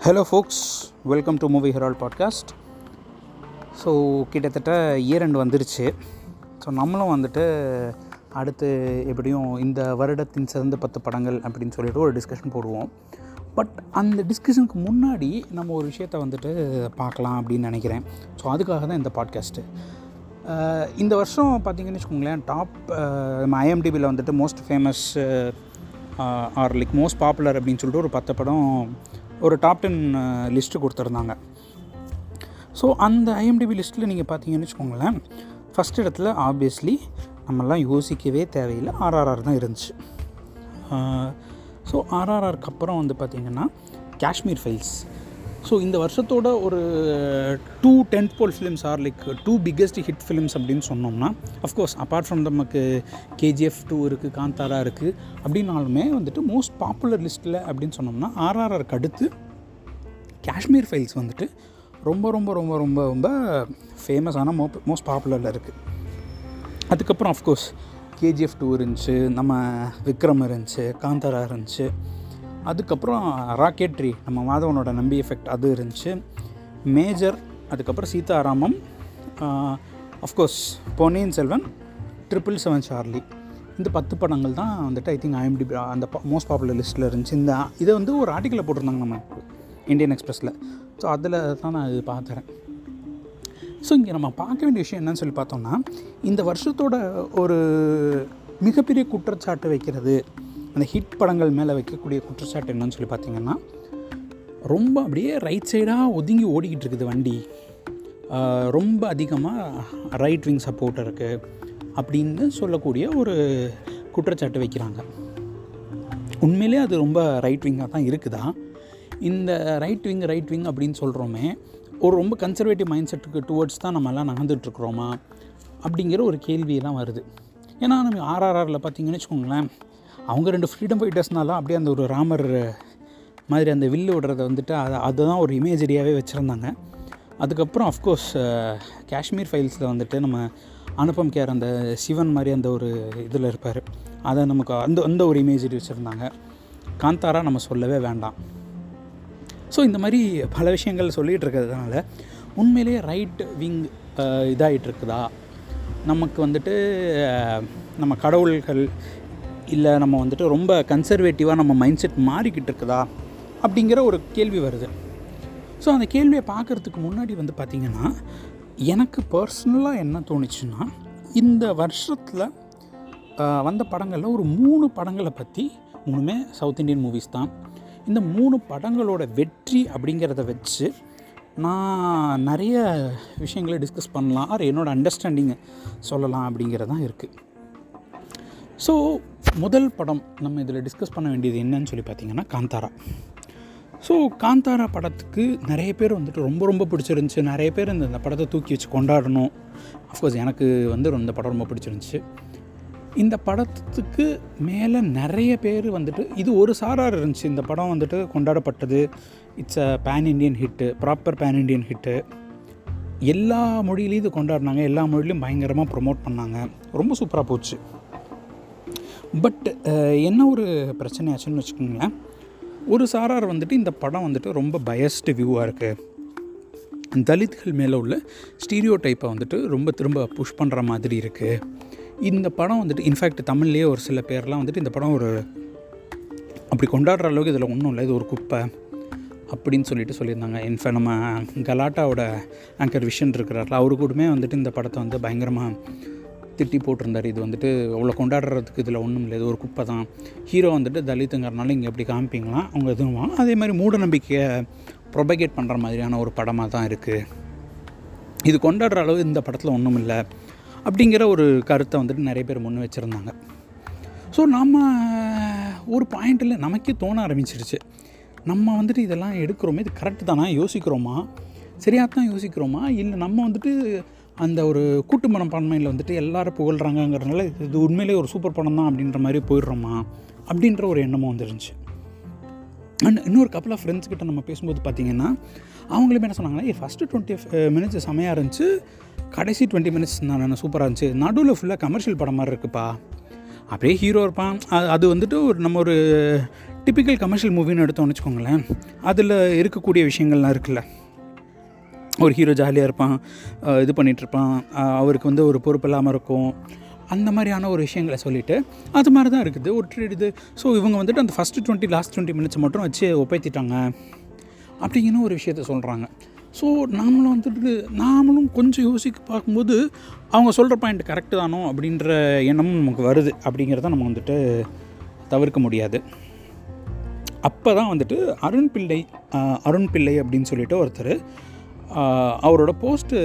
Hello folks welcome to movie herald podcast so கிட்டத்தட்ட year end வந்துருச்சு. So நம்மளும் வந்துட்டு அடுத்து எப்படியும் இந்த வருடத்தின் சிறந்த பத்து படங்கள் அப்படின்னு சொல்லிட்டு ஒரு டிஸ்கஷன் போடுவோம். பட் அந்த டிஸ்கஷனுக்கு முன்னாடி நம்ம ஒரு விஷயத்த வந்துட்டு பார்க்கலாம் அப்படின்னு நினைக்கிறேன். ஸோ அதுக்காக தான் இந்த பாட்காஸ்ட்டு இந்த வருஷம் பார்த்தீங்கன்னு வச்சுக்கோங்களேன் டாப் நம்ம ஐஎம்டிபியில் வந்துட்டு most famous or like most popular அப்படின்னு சொல்லிட்டு ஒரு பத்து படம் ஒரு டாப் டென் லிஸ்ட்டு கொடுத்துருந்தாங்க. ஸோ அந்த ஐஎம்டிபி லிஸ்ட்டில் நீங்கள் பார்த்தீங்கன்னு வச்சுக்கோங்களேன் ஃபஸ்ட் இடத்துல ஆப்வியஸ்லி நம்மலாம் யோசிக்கவே தேவையில்லை. ஆர்ஆர்ஆர் தான் இருந்துச்சு. ஸோ ஆர்ஆர்ஆருக்கு அப்புறம் வந்து பார்த்திங்கன்னா காஷ்மீர் ஃபைல்ஸ் ஸோ இந்த வருஷத்தோட ஒரு to tentpole films or like to biggest hit films அப்படின்னு சொன்னோம்னா அஃப்கோர்ஸ் அப்பார்ட் ஃப்ரம் நமக்கு கேஜிஎஃப் டூ இருக்குது காந்தாரா இருக்குது அப்படின்னாலுமே வந்துட்டு மோஸ்ட் பாப்புலர் லிஸ்ட்டில் அப்படின்னு சொன்னோம்னா ஆர்ஆர்ஆருக்கு அடுத்து காஷ்மீர் ஃபைல்ஸ் வந்துட்டு ரொம்ப ரொம்ப ரொம்ப ரொம்ப ரொம்ப ஃபேமஸான மோ மோஸ்ட் பாப்புலரில் இருக்குது அதுக்கப்புறம் அஃப்கோர்ஸ் கேஜிஎஃப் டூ இருந்துச்சு நம்ம விக்ரம் இருந்துச்சு காந்தாரா இருந்துச்சு அதுக்கப்புறம் ராக்கெட்ரி நம்ம மாதவனோட நம்பி எஃபெக்ட் அது இருந்துச்சு. மேஜர் அதுக்கப்புறம் Sitaramam of course Ponniyin Selvan triple seven Charlie இந்த பத்து படங்கள் தான் வந்துட்டு ஐ திங்க் ஐஎம்டிபி அந்த மோஸ்ட் பாப்புலர் லிஸ்ட்டில் இருந்துச்சு. இந்த இதை வந்து ஒரு ஆர்டிக்கலில் போட்டிருந்தாங்க நம்ம இந்தியன் எக்ஸ்பிரஸில் ஸோ அதில் தான் நான் இது பார்த்துறேன் ஸோ இங்கே நம்ம பார்க்க வேண்டிய விஷயம் என்னன்னு சொல்லி பார்த்தோம்னா இந்த வருஷத்தோட ஒரு மிகப்பெரிய குற்றச்சாட்டு வைக்கிறது அந்த ஹிட் படங்கள் மேலே வைக்கக்கூடிய குற்றச்சாட்டு என்னன்னு சொல்லி பார்த்தீங்கன்னா ரொம்ப அப்படியே ரைட் சைடாக ஒதுங்கி ஓடிக்கிட்டு இருக்குது வண்டி. ரொம்ப அதிகமாக ரைட் விங் சப்போர்ட் இருக்குது அப்படின்னு சொல்லக்கூடிய ஒரு குற்றச்சாட்டு வைக்கிறாங்க. உண்மையிலே அது ரொம்ப ரைட் விங்காக தான் இருக்குதா? இந்த ரைட் விங் ரைட் விங் அப்படின்னு சொல்கிறோமே ஒரு ரொம்ப கன்சர்வேட்டிவ் மைண்ட் செட்டுக்கு டுவர்ட்ஸ் தான் நம்மலாம் நடந்துகிட்ருக்குறோமா அப்படிங்கிற ஒரு கேள்வியெல்லாம் வருது. ஏன்னா நம்ம ஆர்ஆர்ஆரில் பார்த்தீங்கன்னு வச்சுக்கோங்களேன் அவங்க ரெண்டு ஃப்ரீடம் ஃபைட்டர்ஸ்னால அப்படியே அந்த ஒரு ராமர் மாதிரி அந்த வில்லு விடுறத வந்துட்டு அதை அதுதான் ஒரு இமேஜரியாகவே வச்சுருந்தாங்க. அதுக்கப்புறம் அஃப்கோர்ஸ் காஷ்மீர் ஃபைல்ஸில் வந்துட்டு நம்ம அனுப்பம் கேர் அந்த சிவன் மாதிரி அந்த ஒரு இதில் இருப்பார். அதை நமக்கு அந்த அந்த ஒரு இமேஜரி வச்சுருந்தாங்க. காந்தாரா நம்ம சொல்லவே வேண்டாம். ஸோ இந்த மாதிரி பல விஷயங்கள் சொல்லிகிட்டு இருக்கிறதுனால உண்மையிலேயே ரைட் விங் இதாகிட்டு இருக்குதா? நமக்கு வந்துட்டு நம்ம கடவுள்கள் இல்லை நம்ம வந்துட்டு ரொம்ப கன்சர்வேட்டிவாக நம்ம மைண்ட் செட் மாறிக்கிட்டு இருக்குதா அப்படிங்கிற ஒரு கேள்வி வருது. ஸோ அந்த கேள்வியை பார்க்குறதுக்கு முன்னாடி வந்து பார்த்திங்கன்னா எனக்கு பர்சனலாக என்ன தோணுச்சுன்னா இந்த வருஷத்தில் வந்த படங்களில் ஒரு மூணு படங்களை பற்றி மூணுமே சவுத் இண்டியன் மூவிஸ் தான். இந்த மூணு படங்களோட வெற்றி அப்படிங்கிறத வச்சு நான் நிறைய விஷயங்களை டிஸ்கஸ் பண்ணலாம். ஆர் என்னோடய அண்டர்ஸ்டாண்டிங்கை சொல்லலாம் அப்படிங்கிறதான் இருக்குது ஸோ முதல் படம் நம்ம இதில் டிஸ்கஸ் பண்ண வேண்டியது என்னன்னு சொல்லி பார்த்தீங்கன்னா காந்தாரா. ஸோ காந்தாரா படத்துக்கு நிறைய பேர் வந்துட்டு ரொம்ப ரொம்ப பிடிச்சிருந்துச்சி. நிறைய பேர் இந்த இந்த படத்தை தூக்கி வச்சு கொண்டாடணும். அஃப்கோர்ஸ் எனக்கு வந்து இந்த படம் ரொம்ப பிடிச்சிருந்துச்சி. இந்த படத்துக்கு மேலே நிறைய பேர் வந்துட்டு இது ஒரு சாரார் இருந்துச்சு. இந்த படம் வந்துட்டு கொண்டாடப்பட்டது. It's a pan Indian hit proper pan Indian hit எல்லா மொழியிலையும் இது கொண்டாடினாங்க. எல்லா மொழிலையும் பயங்கரமாக ப்ரொமோட் பண்ணாங்க. ரொம்ப சூப்பராக போச்சு. பட் என்ன ஒரு பிரச்சனை ஆச்சுன்னு வச்சுக்கோங்களேன். ஒரு சாரார் வந்துட்டு இந்த படம் வந்துட்டு ரொம்ப பயஸ்டு வியூவாக இருக்குது தலித்கள் மேலே உள்ள ஸ்டீரியோ டைப்பை வந்துட்டு ரொம்ப திரும்ப புஷ் பண்ணுற மாதிரி இருக்குது இந்த படம் வந்துட்டு இன்ஃபேக்ட் தமிழ்லேயே ஒரு சில பேர்லாம் வந்துட்டு இந்த படம் ஒரு அப்படி கொண்டாடுற அளவுக்கு இதில் ஒன்றும் இல்லை இது ஒரு குப்பை அப்படின்னு சொல்லிட்டு சொல்லியிருந்தாங்க. இன்ஃபேக்ட் நம்ம கலாட்டாவோட ஆங்கர் விஷன் இருக்கிறாரில் அவரு கூடமே வந்துட்டு இந்த படத்தை வந்து பயங்கரமாக திட்டி போட்டிருந்தார். இது வந்துட்டு அவ்வளோ கொண்டாடுறதுக்கு இதில் ஒன்றும் இல்லை. இது ஒரு குப்பை தான். ஹீரோ வந்துட்டு தலித்துங்கிறனால இங்கே எப்படி காமிப்பீங்களாம் அவங்க எதுவும் அதே மாதிரி மூட நம்பிக்கையை ப்ரொபகேட் பண்ணுற மாதிரியான ஒரு படமாக தான் இருக்குது இது கொண்டாடுற அளவு இந்த படத்தில் ஒன்றும் இல்லை. அப்படிங்கிற ஒரு கருத்தை வந்துட்டு நிறைய பேர் முன் வச்சுருந்தாங்க. ஸோ நம்ம ஒரு பாயிண்டில் நமக்கே தோண ஆரம்பிச்சிருச்சு. நம்ம வந்துட்டு இதெல்லாம் எடுக்கிறோமே இது கரெக்டு தானா? யோசிக்கிறோமா? சரியாக தான் யோசிக்கிறோமா? இல்லை நம்ம வந்துட்டு அந்த ஒரு கூட்டு மனப்பான்மையில் வந்துட்டு எல்லாரும் புகழ்கிறாங்கங்கிறதுனால இது உண்மையிலே ஒரு சூப்பர் படம் தான் அப்படின்ற மாதிரி போயிடுறோமா அப்படின்ற ஒரு எண்ணமும் வந்துருந்துச்சு. அண்ட் இன்னொரு கப்பல் ஆஃப் ஃப்ரெண்ட்ஸ் கிட்ட நம்ம பேசும்போது பார்த்தீங்கன்னா அவங்களுமே என்ன சொன்னாங்கன்னா ஃபஸ்ட்டு டுவெண்ட்டி மினிட்ஸ் செமையாக இருந்துச்சு. கடைசி டுவெண்ட்டி மினிட்ஸ் நான் சூப்பராக இருந்துச்சு. நடுவில் ஃபுல்லாக கமர்ஷியல் படம் மாதிரி இருக்குப்பா. அப்படியே ஹீரோ இருப்பான். அது அது வந்துட்டு ஒரு நம்ம ஒரு டிப்பிக்கல் கமர்ஷியல் மூவின்னு எடுத்தோம்னு வச்சுக்கோங்களேன். அதில் இருக்கக்கூடிய விஷயங்கள்லாம் இருக்குல்ல. ஒரு ஹீரோ ஜாலியாக இருப்பான் இது பண்ணிகிட்ருப்பான் அவருக்கு வந்து ஒரு பொறுப்பு இல்லாமல் இருக்கும். அந்த மாதிரியான ஒரு விஷயங்களை சொல்லிவிட்டு அது மாதிரி தான் இருக்குது. ஒரு ட்ரீட் இது. ஸோ இவங்க வந்துட்டு அந்த first twenty last twenty minutes மட்டும் வச்சு ஒப்பைத்திட்டாங்க. அப்படிங்கிற ஒரு விஷயத்த சொல்கிறாங்க ஸோ நாமளும் வந்துட்டு நாமளும் கொஞ்சம் யோசிக்க பார்க்கும்போது அவங்க சொல்கிற பாயிண்ட் கரெக்டு தானோ அப்படின்ற எண்ணமும் நமக்கு வருது. அப்படிங்கிறத நம்ம வந்துட்டு தவிர்க்க முடியாது. அப்போ தான் வந்துட்டு அருண் பிள்ளை அருண் பிள்ளை அப்படின்னு சொல்லிட்டு ஒருத்தர் அவரோட போஸ்ட்டு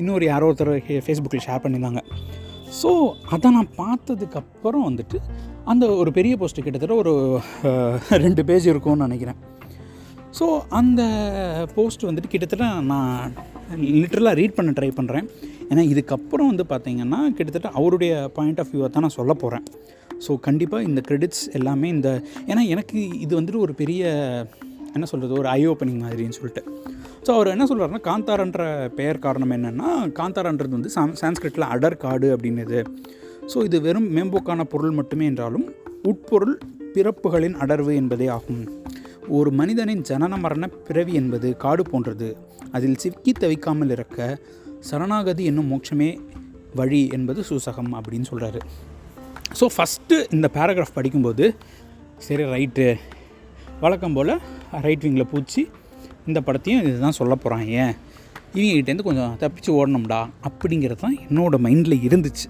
இன்னொரு யாரோ ஒருத்தர் ஃபேஸ்புக்கில் ஷேர் பண்ணியிருந்தாங்க. ஸோ அதை நான் பார்த்ததுக்கப்புறம் வந்துட்டு அந்த ஒரு பெரிய போஸ்ட்டு கிட்டத்தட்ட ஒரு ரெண்டு பேஜ் இருக்கும்னு நினைக்கிறேன். ஸோ அந்த போஸ்ட் வந்துட்டு கிட்டத்தட்ட நான் லிட்ரலாக ரீட் பண்ண ட்ரை பண்ணுறேன் ஏன்னா இதுக்கப்புறம் வந்து பார்த்திங்கன்னா கிட்டத்தட்ட அவருடைய பாயிண்ட் ஆஃப் வியூவை தான் நான் சொல்ல போகிறேன் ஸோ கண்டிப்பாக இந்த க்ரெடிட்ஸ் எல்லாமே இந்த ஏன்னா எனக்கு இது வந்துட்டு ஒரு பெரிய என்ன சொல்கிறது ஒரு ஐ ஓப்பனிங் மாதிரின்னு சொல்லிட்டு. ஸோ அவர் என்ன சொல்கிறாருன்னா காந்தாரன்ற பெயர் காரணம் என்னென்னா காந்தாரன்றது வந்து சாம் சான்ஸ்கிரிட்டில் அடர் காடு அப்படின்னுது. ஸோ இது வெறும் மேம்போக்கான பொருள் மட்டுமே என்றாலும் உட்பொருள் பிறப்புகளின் அடர்வு என்பதே ஆகும். ஒரு மனிதனின் ஜனன மரண பிறவி என்பது காடு போன்றது. அதில் சிக்கி தவிக்காமல் இருக்க சரணாகதி என்னும் மோட்சமே வழி என்பது சூசகம் அப்படின்னு சொல்கிறாரு ஸோ ஃபஸ்ட்டு இந்த பேராகிராஃப் படிக்கும்போது சரி ரைட்டு வழக்கம் போல் ரைட் விங்கில் பூச்சி இந்த படத்தையும் இதுதான் சொல்ல போகிறான் ஏன்? இவங்ககிட்டேருந்து கொஞ்சம் தப்பிச்சு ஓடணும்டா அப்படிங்கிறது தான் என்னோடய மைண்டில் இருந்துச்சு.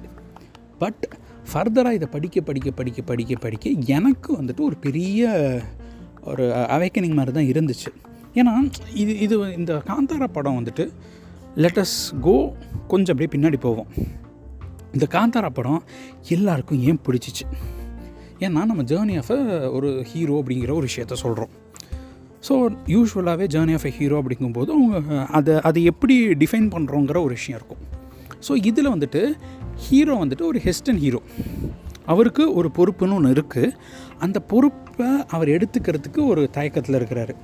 பட் ஃபர்தராக இதை படிக்க படிக்க படிக்க படிக்க படிக்க எனக்கு வந்துட்டு ஒரு பெரிய ஒரு அவேக்கனிங் மாதிரி தான் இருந்துச்சு. ஏன்னா இது இது இந்த காந்தாரா படம் வந்துட்டு லெட்டஸ் கோ கொஞ்சம் அப்படியே பின்னாடி போவோம். இந்த காந்தாரா படம் எல்லாருக்கும் ஏன் பிடிச்சிச்சு? ஏன்னா நம்ம ஜேர்னி ஆஃப் ஒரு ஹீரோ அப்படிங்கிற ஒரு விஷயத்த சொல்கிறோம் ஸோ யூஸ்வலாகவே ஜேர்னி ஆஃப் எ ஹீரோ அப்படிங்கும்போது அவங்க அதை அதை எப்படி டிஃபைன் பண்ணுறோங்கிற ஒரு விஷயம் இருக்கும். ஸோ இதில் வந்துட்டு ஹீரோ வந்துட்டு ஒரு ஹெஸ்டன் ஹீரோ அவருக்கு ஒரு பொறுப்புன்னு ஒன்று இருக்குது அந்த பொறுப்பை அவர் எடுத்துக்கிறதுக்கு ஒரு தயக்கத்தில் இருக்கிறாரு.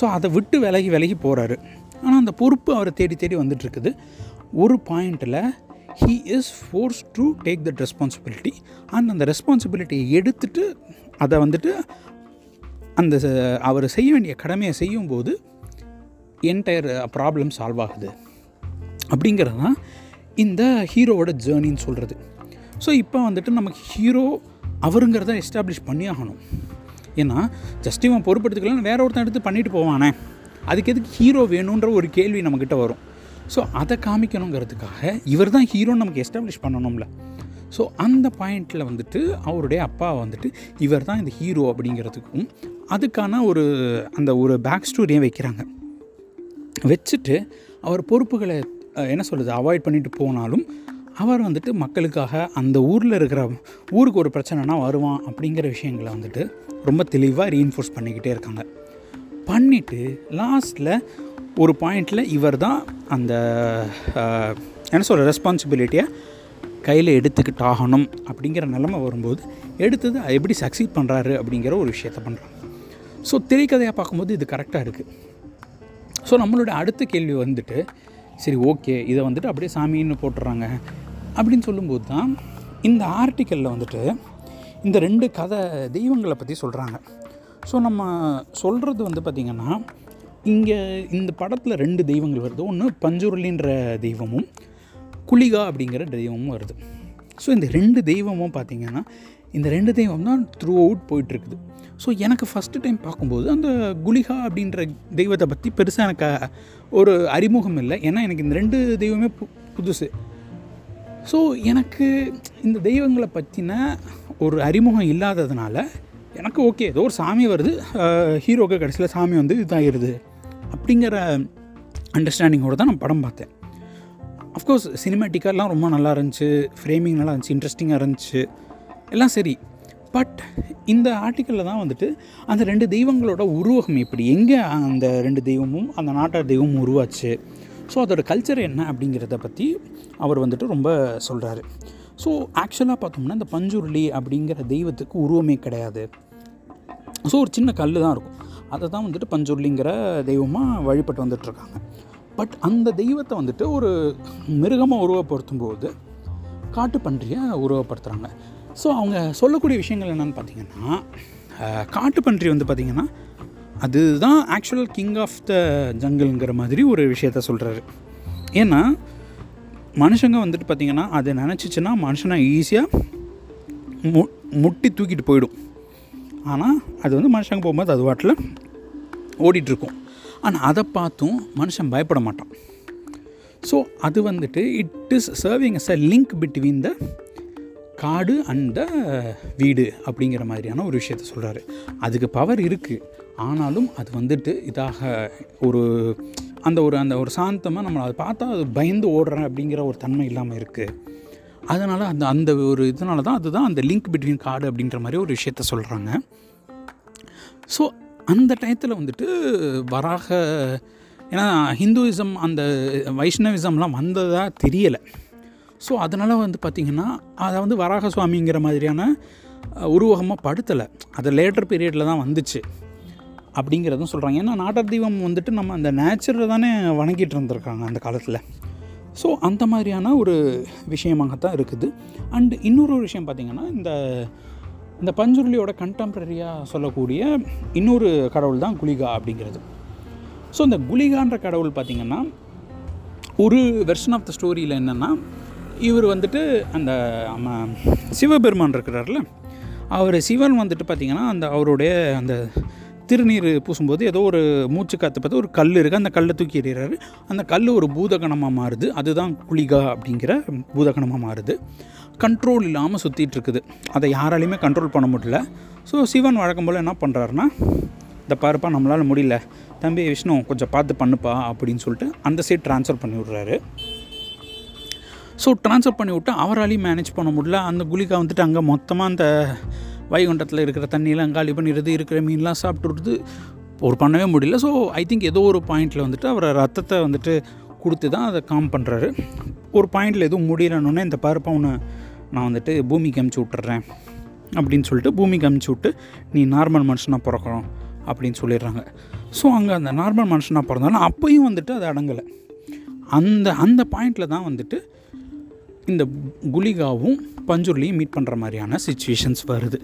ஸோ அதை விட்டு விலகி விலகி போகிறாரு ஆனால் அந்த பொறுப்பு அவரை தேடி தேடி வந்துட்டுருக்குது. ஒரு பாயிண்டில் he is force to take that responsibility and அந்த ரெஸ்பான்சிபிலிட்டியை எடுத்துட்டு அதை வந்துட்டு அந்த ச- அவர் செய்ய வேண்டிய கடமையை செய்யும்போது என்டையர் ப்ராப்ளம் சால்வ் ஆகுது. அப்படிங்கிறது தான் இந்த ஹீரோவோட ஜேர்னின்னு சொல்கிறது ஸோ இப்போ வந்துட்டு நமக்கு ஹீரோ அவருங்கிறத எஸ்டாப்ளிஷ் பண்ணி ஆகணும். ஏன்னா ஜஸ்ட் இவன் பொறுப்படுத்திக்கலாம் வேற ஒருத்தன் எடுத்து பண்ணிட்டு போவானே. அதுக்கு எதுக்கு ஹீரோ வேணுன்ற ஒரு கேள்வி நம்மக்கிட்ட வரும். ஸோ அதை காமிக்கணுங்கிறதுக்காக இவர் தான் ஹீரோன்னு நமக்கு எஸ்டாப்ளிஷ் பண்ணணும்ல. ஸோ அந்த பாயிண்டில் வந்துட்டு அவருடைய அப்பா வந்துட்டு இவர் தான் இந்த ஹீரோ அப்படிங்கிறதுக்கும் அதுக்கான ஒரு அந்த ஒரு பேக் ஸ்டோரியை வைக்கிறாங்க. வச்சுட்டு அவர் பொறுப்புகளை என்ன சொல்கிறது அவாய்ட் பண்ணிட்டு போனாலும் அவர் வந்துட்டு மக்களுக்காக அந்த ஊரில் இருக்கிற ஊருக்கு ஒரு பிரச்சனைனா வருவான் அப்படிங்கிற விஷயங்களை வந்துட்டு ரொம்ப தெளிவாக ரீஇன்ஃபோர்ஸ் பண்ணிக்கிட்டே இருக்காங்க. பண்ணிவிட்டு லாஸ்ட்டில் ஒரு பாயிண்டில் இவர் தான் அந்த என்ன சொல்கிற ரெஸ்பான்சிபிலிட்டியை கையில் எடுத்துக்கிட்டு ஆகணும் அப்படிங்கிற நிலமை வரும்போது எடுத்தது எப்படி சக்சீட் பண்ணுறாரு அப்படிங்கிற ஒரு விஷயத்த பண்ணுறாங்க ஸோ திரைக்கதையாக பார்க்கும்போது இது கரெக்டாக இருக்குது ஸோ நம்மளோட அடுத்த கேள்வி வந்துட்டு சரி ஓகே இதை வந்துட்டு அப்படியே சாமின்னு போட்டுறாங்க அப்படின்னு சொல்லும்போது தான் இந்த ஆர்டிக்கலில் வந்துட்டு இந்த ரெண்டு கதை தெய்வங்களை பற்றி சொல்கிறாங்க ஸோ நம்ம சொல்கிறது வந்து பார்த்திங்கன்னா இங்கே இந்த படத்தில் ரெண்டு தெய்வங்கள் வருது. ஒன்று பஞ்சுருளின்ற தெய்வமும் குளிகா அப்படிங்கிற தெய்வமும் வருது. ஸோ இந்த ரெண்டு தெய்வமும் பார்த்திங்கன்னா இந்த ரெண்டு தெய்வம் தான் த்ரூ அவுட் போயிட்டுருக்குது ஸோ எனக்கு ஃபஸ்ட்டு டைம் பார்க்கும்போது அந்த குலிகா அப்படின்ற தெய்வத்தை பற்றி பெருசாக எனக்கு ஒரு அறிமுகம் இல்லை. ஏன்னா எனக்கு இந்த ரெண்டு தெய்வமே பு புதுசு. ஸோ எனக்கு இந்த தெய்வங்களை பற்றின ஒரு அறிமுகம் இல்லாததுனால எனக்கு ஓகே ஏதோ ஒரு சாமி வருது. ஹீரோக்கு கடைசியில் சாமி வந்து இதாகிடுது அப்படிங்கிற அண்டர்ஸ்டாண்டிங்கோடு தான் நான் படம் பார்த்தேன். அஃப்கோர்ஸ் சினிமேட்டிக்காலாம் ரொம்ப நல்லா இருந்துச்சு. ஃப்ரேமிங் நல்லா இருந்துச்சு இன்ட்ரெஸ்டிங்காக இருந்துச்சு. எல்லாம் சரி. பட் இந்த ஆர்டிக்கலில் தான் வந்துட்டு அந்த ரெண்டு தெய்வங்களோட உருவகம் எப்படி? எங்கே அந்த ரெண்டு தெய்வமும் அந்த நாட்டார் தெய்வமும் உருவாச்சு? ஸோ அதோட கல்ச்சர் என்ன அப்படிங்கிறத பற்றி அவர் வந்துட்டு ரொம்ப சொல்கிறாரு ஸோ ஆக்சுவலாக பார்த்தோம்னா இந்த பஞ்சுருளி அப்படிங்கிற தெய்வத்துக்கு உருவமே கிடையாது. ஸோ ஒரு சின்ன கல் தான் இருக்கும். அதை தான் வந்துட்டு பஞ்சுருளிங்கிற தெய்வமாக வழிபட்டு வந்துட்டுருக்காங்க பட் அந்த தெய்வத்தை வந்துட்டு ஒரு மிருகமாக உருவப்படுத்தும் போது காட்டு பன்றியை உருவப்படுத்துகிறாங்க ஸோ அவங்க சொல்லக்கூடிய விஷயங்கள் என்னென்னு பார்த்தீங்கன்னா காட்டுப்பன்றி வந்து பார்த்திங்கன்னா அதுதான் ஆக்சுவல் கிங் ஆஃப் த ஜங்கிள்ங்கிற மாதிரி ஒரு விஷயத்த சொல்கிறாரு ஏன்னா மனுஷங்க வந்துட்டு பார்த்திங்கன்னா அதை நினச்சிச்சின்னா மனுஷனை ஈஸியாக மு முட்டி தூக்கிட்டு போயிடும். ஆனால் அது வந்து மனுஷங்க போகும்போது அது வாட்டில் ஓடிட்டுருக்கும். ஆனால் அதை பார்த்தும் மனுஷன் பயப்பட மாட்டான். ஸோ அது வந்துட்டு it is serving as a link between the காடு அந்த வீடு அப்படிங்கிற மாதிரியான ஒரு விஷயத்த சொல்கிறாரு அதுக்கு பவர் இருக்குது ஆனாலும் அது வந்துட்டு இதாக ஒரு அந்த ஒரு அந்த ஒரு சாந்தமாக நம்மளை அதை பார்த்தா அது பயந்து ஓடுறேன் அப்படிங்கிற ஒரு தன்மை இல்லாமல் இருக்குது அதனால் அந்த அந்த ஒரு இதனால தான் அதுதான் அந்த லிங்க் பிட்வீன் காடு அப்படின்ற மாதிரி ஒரு விஷயத்த சொல்கிறாங்க ஸோ அந்த டயத்தில் வந்துட்டு வராக ஏன்னா ஹிந்துவிசம் அந்த வைஷ்ணவிசம்லாம் வந்ததாக தெரியலை. ஸோ அதனால் வந்து பார்த்திங்கன்னா அதை வந்து வராக சுவாமிங்கிற மாதிரியான உருவகமாக படுத்தலை. அது லேட்டர் பீரியடில் தான் வந்துச்சு. அப்படிங்கிறதும் சொல்கிறாங்க ஏன்னா நாட்டர் தெய்வம் வந்துட்டு நம்ம அந்த நேச்சரை தானே வணங்கிட்டு இருந்திருக்காங்க அந்த காலத்தில். ஸோ அந்த மாதிரியான ஒரு விஷயமாகத்தான் இருக்குது. அண்டு இன்னொரு விஷயம் பார்த்திங்கன்னா இந்த இந்த பஞ்சுருளியோட கண்டெம்ப்ரரியாக சொல்லக்கூடிய இன்னொரு கடவுள் தான் குளிகா அப்படிங்கிறது. ஸோ இந்த குளிகான்ற கடவுள் பார்த்திங்கன்னா ஒரு வெர்ஷன் ஆஃப் த ஸ்டோரியில் என்னென்னா இவர் வந்துட்டு அந்த நம்ம சிவபெருமான் இருக்கிறார்ல அவர் சிவன் வந்துட்டு பார்த்திங்கன்னா அந்த அவருடைய அந்த திருநீர் பூசும்போது ஏதோ ஒரு மூச்சு காற்று பார்த்து ஒரு கல் இருக்குது அந்த கல்லை தூக்கி எறிகிறாரு. அந்த கல் ஒரு பூதகணமாக மாறுது. அதுதான் குளிகா அப்படிங்கிற பூதகணமாக மாறுது. கண்ட்ரோல் இல்லாமல் சுற்றிட்டு இருக்குது. அதை யாராலையுமே கண்ட்ரோல் பண்ண முடியல. ஸோ சிவன் வழக்கம் போல் என்ன பண்ணுறாருன்னா இந்த பாருப்பா நம்மளால் முடியல. தம்பி விஷ்ணு கொஞ்சம் பார்த்து பண்ணுப்பா அப்படின்னு சொல்லிட்டு அந்த சைட் ட்ரான்ஸ்ஃபர் பண்ணி விட்றாரு. ஸோ ட்ரான்ஸ்ஃபர் பண்ணி விட்டு அவராலையும் மேனேஜ் பண்ண முடியல. அந்த குளிக்கா வந்துட்டு அங்கே மொத்தமாக அந்த வைகுண்டத்தில் இருக்கிற தண்ணியெல்லாம் காலி பண்ணிடுது இருக்கிற மீன்லாம் சாப்பிட்டுடுது ஒரு பண்ணவே முடியல. ஸோ ஐ திங்க் ஏதோ ஒரு பாயிண்டில் வந்துட்டு அவரை ரத்தத்தை வந்துட்டு கொடுத்து தான் அதை காம் பண்ணுறாரு ஒரு பாயிண்டில் எதுவும் முடியலன்னொன்னே இந்த பருப்பவனை நான் வந்துட்டு பூமிக்கு அமுச்சு விட்டுறேன் அப்படின்னு சொல்லிட்டு பூமிக்கு அமுச்சு விட்டு நீ நார்மல் மனுஷனாக பிறக்கிறோம் அப்படின்னு சொல்லிடுறாங்க. ஸோ அங்கே அந்த நார்மல் மனுஷனாக பிறந்தாலும் அப்பையும் வந்துட்டு அது அடங்கலை. அந்த அந்த பாயிண்டில் தான் வந்துட்டு இந்த குலிகாவும் பஞ்சுர்லியும் மீட் பண்ணுற மாதிரியான சுச்சுவேஷன்ஸ் வருது.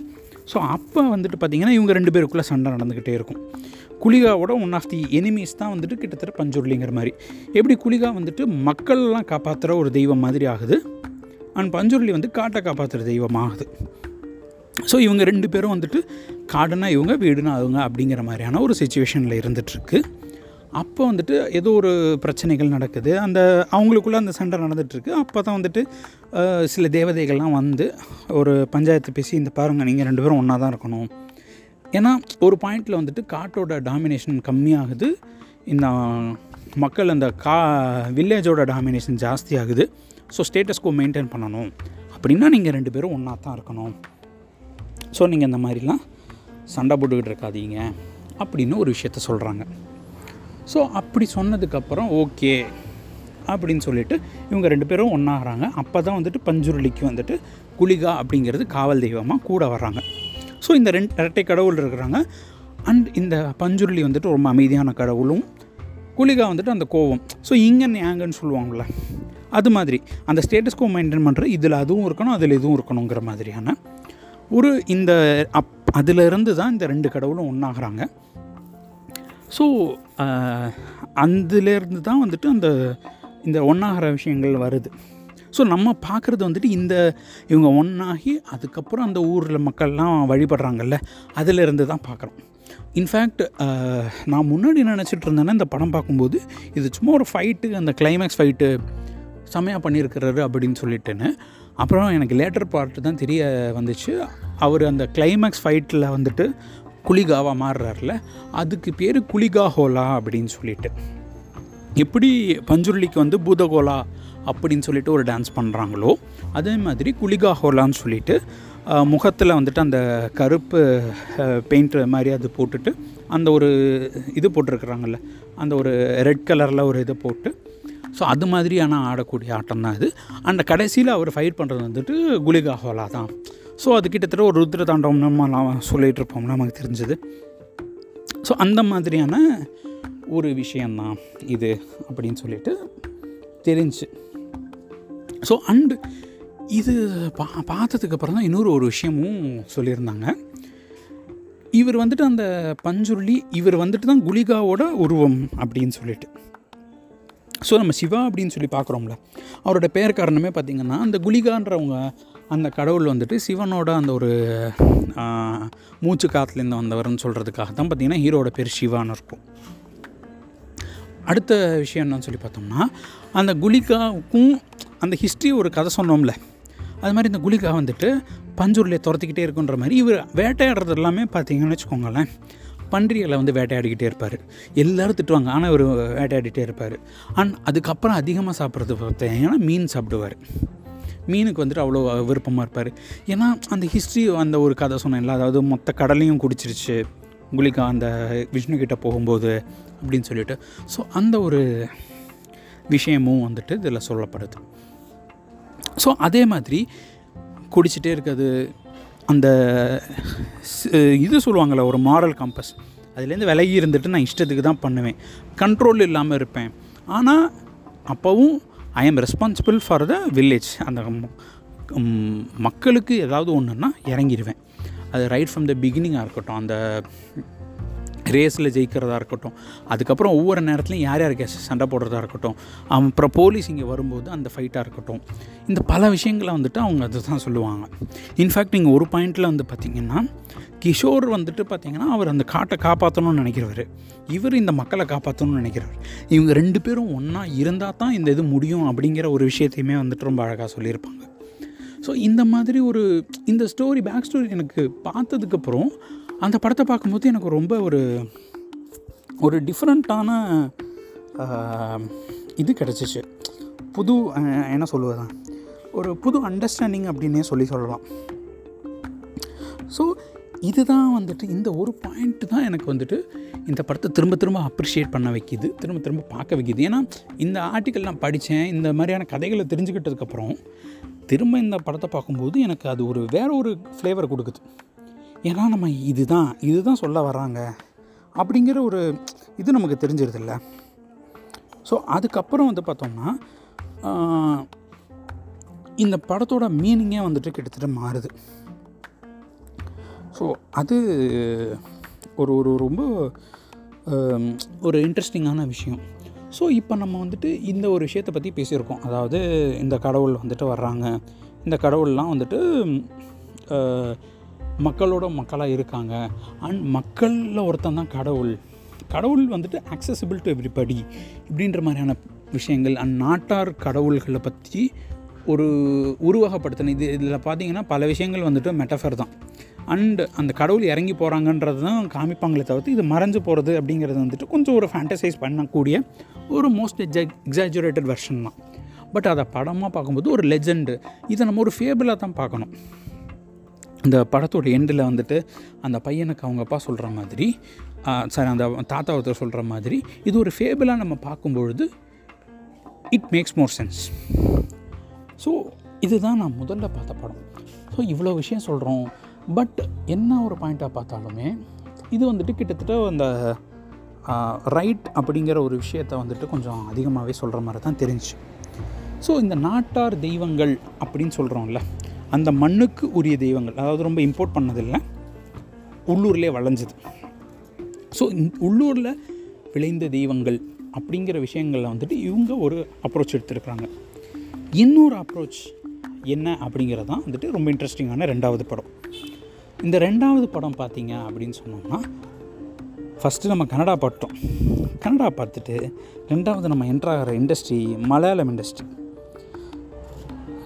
ஸோ அப்போ வந்துட்டு பார்த்திங்கன்னா இவங்க ரெண்டு பேருக்குள்ளே சண்டை நடந்துக்கிட்டே இருக்கும். குலிகாவோட ஒன் ஆஃப் தி எனிமீஸ் தான் வந்துட்டு கிட்டத்தட்ட பஞ்சுர்லிங்கிற மாதிரி. எப்படி குலிகா வந்துட்டு மக்கள்லாம் காப்பாற்றுற ஒரு தெய்வம் மாதிரி ஆகுது? அண்ட் பஞ்சுர்லி வந்து காட்டை காப்பாற்றுற தெய்வம் ஆகுது. ஸோ இவங்க ரெண்டு பேரும் வந்துட்டு காடுனா இவங்க வீடுனா அவங்க அப்படிங்கிற மாதிரியான ஒரு சுச்சுவேஷனில் இருந்துகிட்ருக்கு அப்போ வந்துட்டு ஏதோ ஒரு பிரச்சனைகள் நடக்குது. அந்த அவங்களுக்குள்ளே அந்த சண்டை நடந்துகிட்ருக்கு அப்போ தான் வந்துட்டு சில தேவதைகள்லாம் வந்து ஒரு பஞ்சாயத்து பேசி இந்த பாருங்கள் நீங்கள் ரெண்டு பேரும் ஒன்றா தான் இருக்கணும். ஏன்னா ஒரு பாயிண்டில் வந்துட்டு காட்டோட டாமினேஷன் கம்மியாகுது. இந்த மக்கள் அந்த கா வில்லேஜோட டாமினேஷன் ஜாஸ்தியாகுது. ஸோ ஸ்டேட்டஸ்கோ மெயின்டைன் பண்ணணும். அப்படின்னா நீங்கள் ரெண்டு பேரும் ஒன்றா தான் இருக்கணும். ஸோ நீங்கள் இந்த மாதிரிலாம் சண்டை போட்டுக்கிட்டு இருக்காதீங்க. அப்படின்னு ஒரு விஷயத்த சொல்கிறாங்க ஸோ அப்படி சொன்னதுக்கப்புறம் ஓகே அப்படின்னு சொல்லிட்டு இவங்க ரெண்டு பேரும் ஒன்றாகிறாங்க அப்போ தான் வந்துட்டு பஞ்சுருளிக்கு வந்துட்டு குளிகா அப்படிங்கிறது காவல் தெய்வமாக கூட வர்றாங்க. ஸோ இந்த ரெண்டு இரட்டை கடவுள் இருக்கிறாங்க. அண்ட் இந்த பஞ்சுருளி வந்துட்டு ரொம்ப அமைதியான கடவுளும் குளிகா வந்துட்டு அந்த கோவம். ஸோ இங்கன் ஏங்கன்னு சொல்லுவாங்கள்ல அது மாதிரி. அந்த ஸ்டேட்டஸ்கோ மெயின்டைன் பண்ணுற இதில் அதுவும் இருக்கணும் அதில் இதுவும் இருக்கணுங்கிற மாதிரியான ஒரு இந்த அப் அதிலிருந்து தான் இந்த ரெண்டு கடவுளும் ஒன்றாகிறாங்க ஸோ அதுலேருந்து தான் வந்துட்டு அந்த இந்த ஒன்றாகிற விஷயங்கள் வருது. ஸோ நம்ம பார்க்குறது வந்துட்டு இந்த இவங்க ஒன்றாகி அதுக்கப்புறம் அந்த ஊரில் மக்கள்லாம் வழிபடுறாங்கல்ல அதிலிருந்து தான் பார்க்குறோம் இன்ஃபேக்ட் நான் முன்னாடி நினச்சிட்டு இருந்தேன்னா இந்த படம் பார்க்கும்போது இது சும்மா ஒரு ஃபைட்டு அந்த கிளைமேக்ஸ் ஃபைட்டு செம்மையாக பண்ணியிருக்கிறாரு அப்படின்னு சொல்லிட்டுன்னு. அப்புறம் எனக்கு லேட்டர் பார்ட்டு தான் தெரிய வந்துச்சு. அவர் அந்த கிளைமேக்ஸ் ஃபைட்டில் வந்துட்டு குளிகாவாக மாறுறாருல அதுக்கு பேர் குளிகா ஹோலா அப்படின்னு சொல்லிட்டு. எப்படி பஞ்சுருளிக்கு வந்து பூதகோலா அப்படின்னு சொல்லிட்டு ஒரு டான்ஸ் பண்ணுறாங்களோ அதே மாதிரி குளிகா ஹோலான்னு சொல்லிட்டு முகத்தில் வந்துட்டு அந்த கருப்பு பெயிண்ட் மாதிரி அது போட்டுட்டு அந்த ஒரு இது போட்டிருக்கிறாங்கல்ல அந்த ஒரு ரெட் கலரில் ஒரு இதை போட்டு ஸோ அது மாதிரியான ஆடக்கூடிய ஆட்டம் தான் இது. அந்த கடைசியில் அவர் ஃபைட் பண்ணுறது வந்துட்டு குலிகா ஹோலா தான் ஸோ அது கிட்டத்தட்ட ஒரு ருத்ர தாண்டவம் சொல்லிகிட்டு இருப்போம் நமக்கு தெரிஞ்சது. ஸோ அந்த மாதிரியான ஒரு விஷயந்தான் இது அப்படின்னு சொல்லிட்டு தெரிஞ்சு. ஸோ அண்டு இது பா பார்த்ததுக்கப்புறம் தான் இன்னொரு ஒரு விஷயமும் சொல்லியிருந்தாங்க. இவர் வந்துட்டு அந்த பஞ்சுருளி இவர் வந்துட்டு தான் குலிகாவோட உருவம் அப்படின்னு சொல்லிட்டு. ஸோ நம்ம சிவா அப்படின்னு சொல்லி பார்க்குறோம்ல அவரோட பேர் காரணமே பார்த்திங்கன்னா அந்த குலிகான்றவங்க அந்த கடவுள் வந்துட்டு சிவனோட அந்த ஒரு மூச்சு காத்துலேருந்து வந்தவர்னு சொல்கிறதுக்காக தான் பார்த்திங்கன்னா ஹீரோட பேர் சிவான்னு இருக்கும். அடுத்த விஷயம் என்னன்னு சொல்லி பார்த்தோம்னா அந்த குலிகாவுக்கும் அந்த ஹிஸ்ட்ரி ஒரு கதை சொன்னோம்ல அது மாதிரி இந்த குலிகா வந்துட்டு பஞ்சூரில் துரத்திக்கிட்டே இருக்குன்ற மாதிரி இவர் வேட்டையாடுறது எல்லாமே பார்த்தீங்கன்னு வச்சுக்கோங்களேன் பன்றிகளை வந்து வேட்டையாடிக்கிட்டே இருப்பார். எல்லோரும் திட்டுவாங்க ஆனால் இவர் வேட்டையாடிட்டே இருப்பார். அண்ட் அதுக்கப்புறம் அதிகமாக சாப்பிட்றது பார்த்தீங்கன்னா மீன் சாப்பிடுவார். மீனுக்கு வந்துட்டு அவ்வளோ விருப்பமாக இருப்பார். ஏன்னா அந்த ஹிஸ்ட்ரி அந்த ஒரு கதை சொன்னேன்ல அதாவது மொத்த கடலையும் குடிச்சிருச்சு குளிக்கா அந்த விஷ்ணுக்கிட்ட போகும்போது அப்படின்னு சொல்லிட்டு. ஸோ அந்த ஒரு விஷயமும் வந்துட்டு இதில் சொல்லப்படுது. ஸோ அதே மாதிரி குடிச்சிட்டே இருக்கிறது அந்த இது சொல்லுவாங்கள்ல ஒரு மாரல் கம்பஸ் அதுலேருந்து விலகி இருந்துட்டு நான் இஷ்டத்துக்கு தான் பண்ணுவேன். கண்ட்ரோல் இல்லாமல் இருப்பேன். ஆனால் அப்போவும் ஐ ஆம் ரெஸ்பான்சிபிள் ஃபார் த வில்லேஜ் அந்த மக்களுக்கு ஏதாவது ஒன்றுன்னா இறங்கிடுவேன் அது ரைட் ஃப்ரம் த பிகினிங்காக இருக்கட்டும். அந்த ரேஸில் ஜெயிக்கிறதா இருக்கட்டும். அதுக்கப்புறம் ஒவ்வொரு நேரத்துலையும் யார் யாருக்கு சண்டை போடுறதா இருக்கட்டும். அப்புறம் போலீஸ் இங்கே வரும்போது அந்த ஃபைட்டாக இருக்கட்டும். இந்த பல விஷயங்களை வந்துட்டு அவங்க அதை தான் சொல்லுவாங்க. இன்ஃபேக்ட் நீங்கள் ஒரு பாயிண்டில் வந்து பார்த்தீங்கன்னா கிஷோர் வந்துட்டு பார்த்தீங்கன்னா அவர் அந்த காட்டை காப்பாற்றணும்னு நினைக்கிறவர். இவர் இந்த மக்களை காப்பாற்றணும்னு நினைக்கிறவர். இவங்க ரெண்டு பேரும் ஒன்றா இருந்தால் தான் இந்த இது முடியும் அப்படிங்கிற ஒரு விஷயத்தையுமே வந்துட்டு ரொம்ப அழகாக சொல்லியிருப்பாங்க. ஸோ இந்த மாதிரி ஒரு இந்த ஸ்டோரி பேக் ஸ்டோரி எனக்கு பார்த்ததுக்கப்புறம் அந்த படத்தை பார்க்கும்போது எனக்கு ரொம்ப ஒரு ஒரு டிஃப்ரெண்ட்டான இது கிடச்சிச்சு. புது என்ன சொல்லுவதா ஒரு புது அண்டர்ஸ்டாண்டிங் அப்படின்னே சொல்லி சொல்லலாம். ஸோ இதுதான் வந்துட்டு இந்த ஒரு பாயிண்ட்டு தான் எனக்கு வந்துட்டு இந்த படத்தை திரும்ப திரும்ப அப்ரிஷியேட் பண்ண வைக்கிது திரும்ப திரும்ப பார்க்க வைக்கிது. ஏன்னா இந்த ஆர்டிக்கல் நான் படித்தேன் இந்த மாதிரியான கதைகளை தெரிஞ்சுக்கிட்டதுக்கப்புறம் திரும்ப இந்த படத்தை பார்க்கும்போது எனக்கு அது ஒரு வேற ஒரு ஃப்ளேவர் கொடுக்குது. ஏன்னா நம்ம இதுதான் இதுதான் சொல்ல வராங்க அப்படிங்கிற ஒரு இது நமக்கு தெரிஞ்சிருதில்ல. ஸோ அதுக்கப்புறம் வந்து பார்த்தோம்னா இந்த படத்தோட மீனிங்கே வந்துட்டு கிட்டத்தட்ட மாறுது. ஸோ அது ஒரு ஒரு ரொம்ப ஒரு இன்ட்ரெஸ்டிங்கான விஷயம். ஸோ இப்போ நம்ம வந்துட்டு இந்த ஒரு விஷயத்தை பற்றி பேசியிருக்கோம். அதாவது இந்த கடவுள் வந்துட்டு வர்றாங்க. இந்த கடவுள்லாம் வந்துட்டு மக்களோட மக்களாக இருக்காங்க. அண்ட் மக்களில் ஒருத்தன் தான் கடவுள். கடவுள் வந்துட்டு அக்சசிபிள் டு எவ்ரிபடி இப்படின்ற மாதிரியான விஷயங்கள் அண்ட் நாட்டார் கடவுள்களை பற்றி ஒரு உருவகப்படுத்தின இது இதில் பார்த்தீங்கன்னா பல விஷயங்கள் வந்துட்டு மெட்டஃபர் தான். அண்டு அந்த கடவுள் இறங்கி போகிறாங்கன்றது தான் காமிப்பாங்களே தவிர்த்து இது மறைஞ்சு போகிறது அப்படிங்கிறது வந்துட்டு கொஞ்சம் ஒரு ஃபேண்டசைஸ் பண்ணக்கூடிய ஒரு மோஸ்ட் எக்ஸாஜுரேட்டட் வெர்ஷன் தான். பட் அதை படமாக பார்க்கும்போது ஒரு லெஜெண்டு இதை நம்ம ஒரு ஃபேபிளாக தான் பார்க்கணும். இந்த படத்தோட எண்டில் வந்துட்டு அந்த பையனுக்கு அவங்க அப்பா சொல்கிற மாதிரி சாரி அந்த தாத்தா ஒருத்தர் சொல்கிற மாதிரி இது ஒரு ஃபேபிளாக நம்ம பார்க்கும்பொழுது it makes more sense so இதுதான் நான் முதல்ல பார்த்த படம். ஸோ இவ்வளோ விஷயம் சொல்கிறோம் பட் என்ன ஒரு பாயிண்ட்டாக பார்த்தாலுமே இது வந்துட்டு கிட்டத்தட்ட அந்த ரைட் அப்படிங்கிற ஒரு விஷயத்த வந்துட்டு கொஞ்சம் அதிகமாகவே சொல்கிற மாதிரி தான் தெரிஞ்சுச்சு. ஸோ இந்த நாட்டார் தெய்வங்கள் அப்படின்னு சொல்கிறோம்ல அந்த மண்ணுக்கு உரிய தெய்வங்கள் அதாவது ரொம்ப இம்போர்ட் பண்ணதில்லை உள்ளூர்லேயே வளைஞ்சது. ஸோ உள்ளூரில் விளைந்த தெய்வங்கள் அப்படிங்கிற விஷயங்களில் வந்துட்டு இவங்க ஒரு அப்ரோச் எடுத்திருக்கிறாங்க. இன்னொரு அப்ரோச் என்ன அப்படிங்கிறது தான் வந்துட்டு ரொம்ப இன்ட்ரெஸ்டிங்கான ரெண்டாவது படம். இந்த ரெண்டாவது படம் பார்த்தீங்க அப்படின்னு சொன்னோம்னா ஃபஸ்ட்டு நம்ம கன்னடா பார்த்தோம் கன்னடா பார்த்துட்டு ரெண்டாவது நம்ம என்ட்ராகிற இண்டஸ்ட்ரி மலையாளம் இண்டஸ்ட்ரி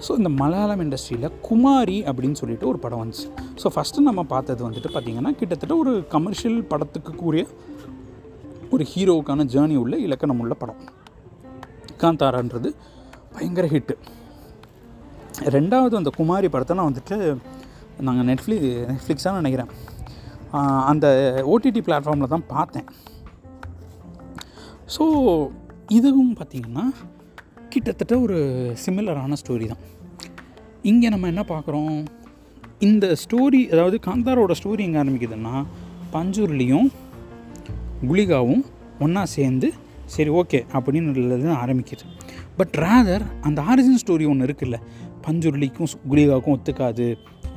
ஸோ இந்த மலையாளம் இண்டஸ்ட்ரியில் குமாரி அப்படின்னு சொல்லிட்டு ஒரு படம் வந்துச்சு. ஸோ ஃபஸ்ட்டு நம்ம பார்த்தது வந்துட்டு பார்த்திங்கன்னா கிட்டத்தட்ட ஒரு கமர்ஷியல் படத்துக்கு கூறிய ஒரு ஹீரோவுக்கான ஜேர்னி உள்ள இலக்கணம் உள்ள படம். காந்தாரான்றது பயங்கர ஹிட்டு ரெண்டாவது அந்த குமாரி படத்தை நான் வந்துட்டு நாங்கள் நெட்ஃப்ளி நெட்ஃப்ளிக்ஸாக நினைக்கிறேன். அந்த ஓடிடி பிளாட்ஃபார்மில் தான் பார்த்தேன். ஸோ இதுவும் பார்த்திங்கன்னா கிட்டத்தட்ட ஒரு சிமிலரான ஸ்டோரி தான். இங்கே நம்ம என்ன பார்க்குறோம்? இந்த ஸ்டோரி அதாவது காந்தாரோட ஸ்டோரி எங்கே ஆரம்பிக்குதுன்னா பஞ்சூர்லேயும் குளிகாவும் ஒன்றா சேர்ந்து சரி ஓகே அப்படின்னு ஆரம்பிக்குது. பட் ரேதர் அந்த ஆரிஜின் ஸ்டோரி ஒன்று இருக்குல்ல பஞ்சுருளிக்கும் குளிகாவுக்கும் ஒத்துக்காது.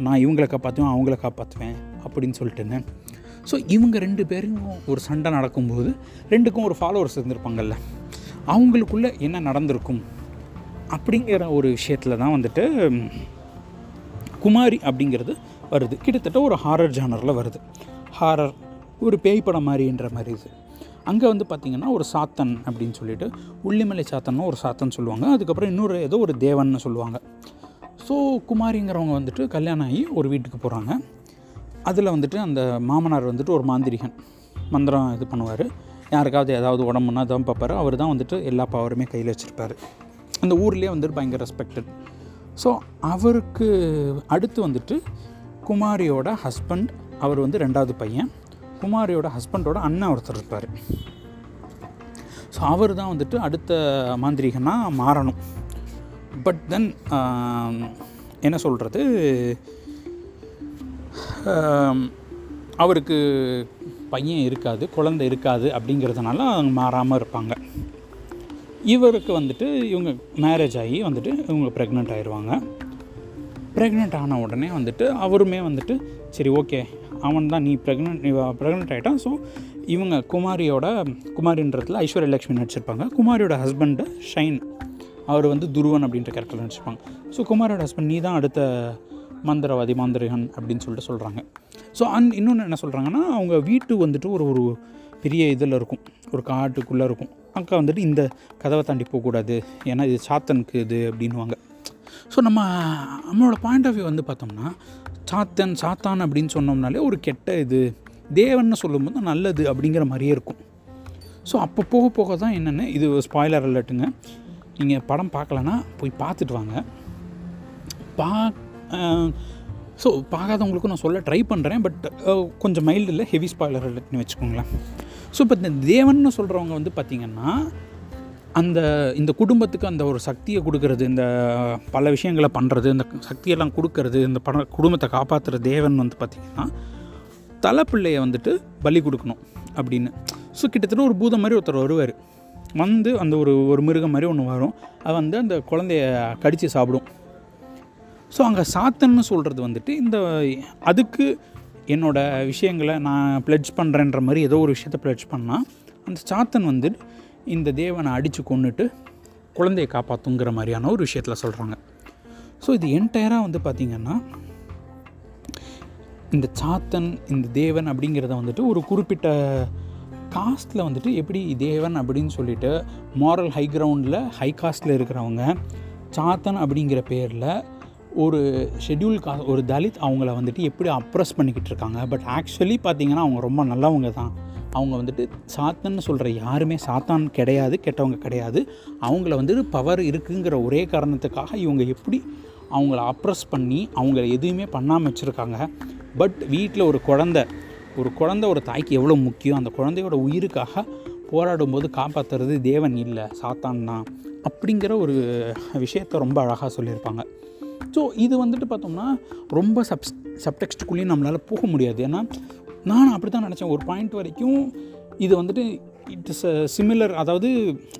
நான் இவங்களை காப்பாற்றுவேன் அவங்கள காப்பாற்றுவேன் அப்படின்னு சொல்லிட்டுன்னு. ஸோ இவங்க ரெண்டு பேரும் ஒரு சண்டை நடக்கும்போது ரெண்டுக்கும் ஒரு ஃபாலோவர்ஸ் இருந்திருப்பாங்கல்ல. அவங்களுக்குள்ள என்ன நடந்திருக்கும் அப்படிங்கிற ஒரு விஷயத்தில் தான் வந்துட்டு குமாரி அப்படிங்கிறது வருது. கிட்டத்தட்ட ஒரு ஹாரர் ஜானரில் வருது. ஹாரர் ஒரு பேய் படம் மாதிரின்ற மாதிரி இது. அங்கே வந்து பார்த்திங்கன்னா ஒரு சாத்தன் அப்படின்னு சொல்லிட்டு உள்ளிமலை சாத்தன்னு ஒரு சாத்தன் சொல்லுவாங்க. அதுக்கப்புறம் இன்னொரு ஏதோ ஒரு தேவன்னு சொல்லுவாங்க. ஸோ குமாரிங்கிறவங்க வந்துட்டு கல்யாணம் ஆகி ஒரு வீட்டுக்கு போகிறாங்க அதில் வந்துட்டு அந்த மாமனார் வந்துட்டு ஒரு மாந்திரிகன். மந்திரம் இது பண்ணுவார். யாருக்காவது ஏதாவது உடம்புனா தான் பார்ப்பாரு. அவர் தான் வந்துட்டு எல்லா பவருமே கையில் வச்சுருப்பார். அந்த ஊர்லேயே வந்துட்டு பயங்கர ரெஸ்பெக்டட் ஸோ அவருக்கு அடுத்து வந்துட்டு குமாரியோட ஹஸ்பண்ட் அவர் வந்து ரெண்டாவது பையன். குமாரியோட ஹஸ்பண்டோட அண்ணன் ஒருத்தர் இருப்பார். ஸோ அவர் தான் வந்துட்டு அடுத்த மாந்திரிகனாக மாறணும். பட் தென் என்ன சொல்கிறது அவருக்கு பையன் இருக்காது குழந்தை இருக்காது அப்படிங்கிறதுனால அவங்க மாறாமல் இருப்பாங்க. இவருக்கு வந்துட்டு இவங்க மேரேஜ் ஆகி வந்துட்டு இவங்க ப்ரெக்னென்ட் ஆயிடுவாங்க ப்ரெக்னென்ட் ஆன உடனே வந்துட்டு அவருமே வந்துட்டு சரி ஓகே அவன் தான் நீ ப்ரெக்னென்ட் ப்ரெக்னென்ட் ஆகிட்டான் ஸோ இவங்க குமாரியோட குமாரின்றதுல ஐஸ்வர்யா லக்ஷ்மி நடிச்சிருப்பாங்க. குமாரியோட ஹஸ்பண்டு ஷைன். அவர் வந்து துருவன் அப்படின்ற கேரக்டர் நடிச்சிருப்பாங்க. ஸோ குமாரோட ஹஸ்பண்ட் நீ தான் அடுத்த மந்திரவாதி மாந்திரிகன் அப்படின்னு சொல்லிட்டு சொல்கிறாங்க ஸோ அந் இன்னொன்று என்ன சொல்கிறாங்கன்னா அவங்க வீட்டு வந்துட்டு ஒரு ஒரு பெரிய இதில் இருக்கும். ஒரு காட்டுக்குள்ளே இருக்கும். அங்கே வந்துட்டு இந்த கதவை தாண்டி போகக்கூடாது ஏன்னா இது சாத்தனுக்கு இது அப்படின்வாங்க ஸோ நம்ம நம்மளோட பாயிண்ட் ஆஃப் வியூ வந்து பார்த்தோம்னா சாத்தன் சாத்தான் அப்படின்னு சொன்னோம்னாலே ஒரு கெட்ட இது. தேவன்னு சொல்லும்போது நல்லது அப்படிங்கிற மாதிரியே இருக்கும். ஸோ அப்போ போக போக தான் என்னென்னு இது ஸ்பாய்லர் அலர்ட்டுங்க நீங்கள் படம் பார்க்கலன்னா போய் பார்த்துட்டு வாங்க. பா ஸோ பார்க்காதவங்களுக்கும் நான் சொல்ல ட்ரை பண்ணுறேன் பட் கொஞ்சம் மைல்டு இல்லை ஹெவி ஸ்பாய்லர் அலர்ட்னு வச்சுக்கோங்களேன். ஸோ இப்போ இந்த தேவன்னு சொல்கிறவங்க வந்து பார்த்திங்கன்னா அந்த இந்த குடும்பத்துக்கு அந்த ஒரு சக்தியை கொடுக்கறது இந்த பல விஷயங்களை பண்ணுறது இந்த சக்தியெல்லாம் கொடுக்கறது இந்த பண குடும்பத்தை காப்பாற்றுற தேவன் வந்து பார்த்திங்கன்னா தலைப்பிள்ளையை வந்துட்டு பலி கொடுக்கணும் அப்படின்னு. ஸோ கிட்டத்தட்ட ஒரு பூதம் மாதிரி ஒருத்தர் வருவார். வந்து அந்த ஒரு ஒரு மிருகம் மாதிரி ஒன்று வரும். அது வந்து அந்த குழந்தைய கடித்து சாப்பிடும். ஸோ அங்கே சாத்தன்னு சொல்கிறது வந்துட்டு இந்த அதுக்கு என்னோடய விஷயங்களை நான் ப்ளெட்ஜ் பண்ணுறேன்ற மாதிரி ஏதோ ஒரு விஷயத்தை ப்ளெட்ஜ் பண்ணால் அந்த சாத்தன் வந்து இந்த தேவனை அடித்து கொண்டுட்டு குழந்தையை காப்பாற்றுங்கிற மாதிரியான ஒரு விஷயத்தில் சொல்கிறாங்க ஸோ இது என்டையராக வந்து பார்த்திங்கன்னா இந்த சாத்தன் இந்த தேவன் அப்படிங்கிறத வந்துட்டு ஒரு குறிப்பிட்ட காஸ்ட்டில் வந்துட்டு எப்படி தேவன் அப்படின்னு சொல்லிட்டு மாரல் ஹை கிரவுண்டில் ஹை காஸ்ட்டில் இருக்கிறவங்க சாத்தன் அப்படிங்கிற பேரில் ஒரு ஷெட்யூல் கா ஒரு தலித் அவங்கள வந்துட்டு எப்படி அப்ரஸ் பண்ணிக்கிட்டு இருக்காங்க. பட் ஆக்சுவலி பார்த்தீங்கன்னா அவங்க ரொம்ப நல்லவங்க தான். அவங்க வந்துட்டு சாத்தன்னு சொல்கிற யாருமே சாத்தான் கிடையாது கெட்டவங்க கிடையாது. அவங்கள வந்துட்டு பவர் இருக்குங்கிற ஒரே காரணத்துக்காக இவங்க எப்படி அவங்கள அப்ரஸ் பண்ணி அவங்கள எதுவுமே பண்ணாமல் வச்சுருக்காங்க. பட் வீட்டில் ஒரு குழந்த ஒரு குழந்த ஒரு தாய்க்கு எவ்வளோ முக்கியம்? அந்த குழந்தையோட உயிருக்காக போராடும்போது காப்பாற்றுறது தேவன் இல்லை சாத்தான் தான் அப்படிங்கிற ஒரு விஷயத்த ரொம்ப அழகாக சொல்லியிருப்பாங்க. ஸோ இது வந்துட்டு பார்த்தோம்னா ரொம்ப சப் சப்டெக்ஸ்ட்டுக்குள்ளேயும் நம்மளால் போக முடியாது. ஏன்னா நான் அப்படி தான் நினச்சேன். ஒரு பாயிண்ட் வரைக்கும் இது வந்துட்டு இட் இஸ் சிமிலர் அதாவது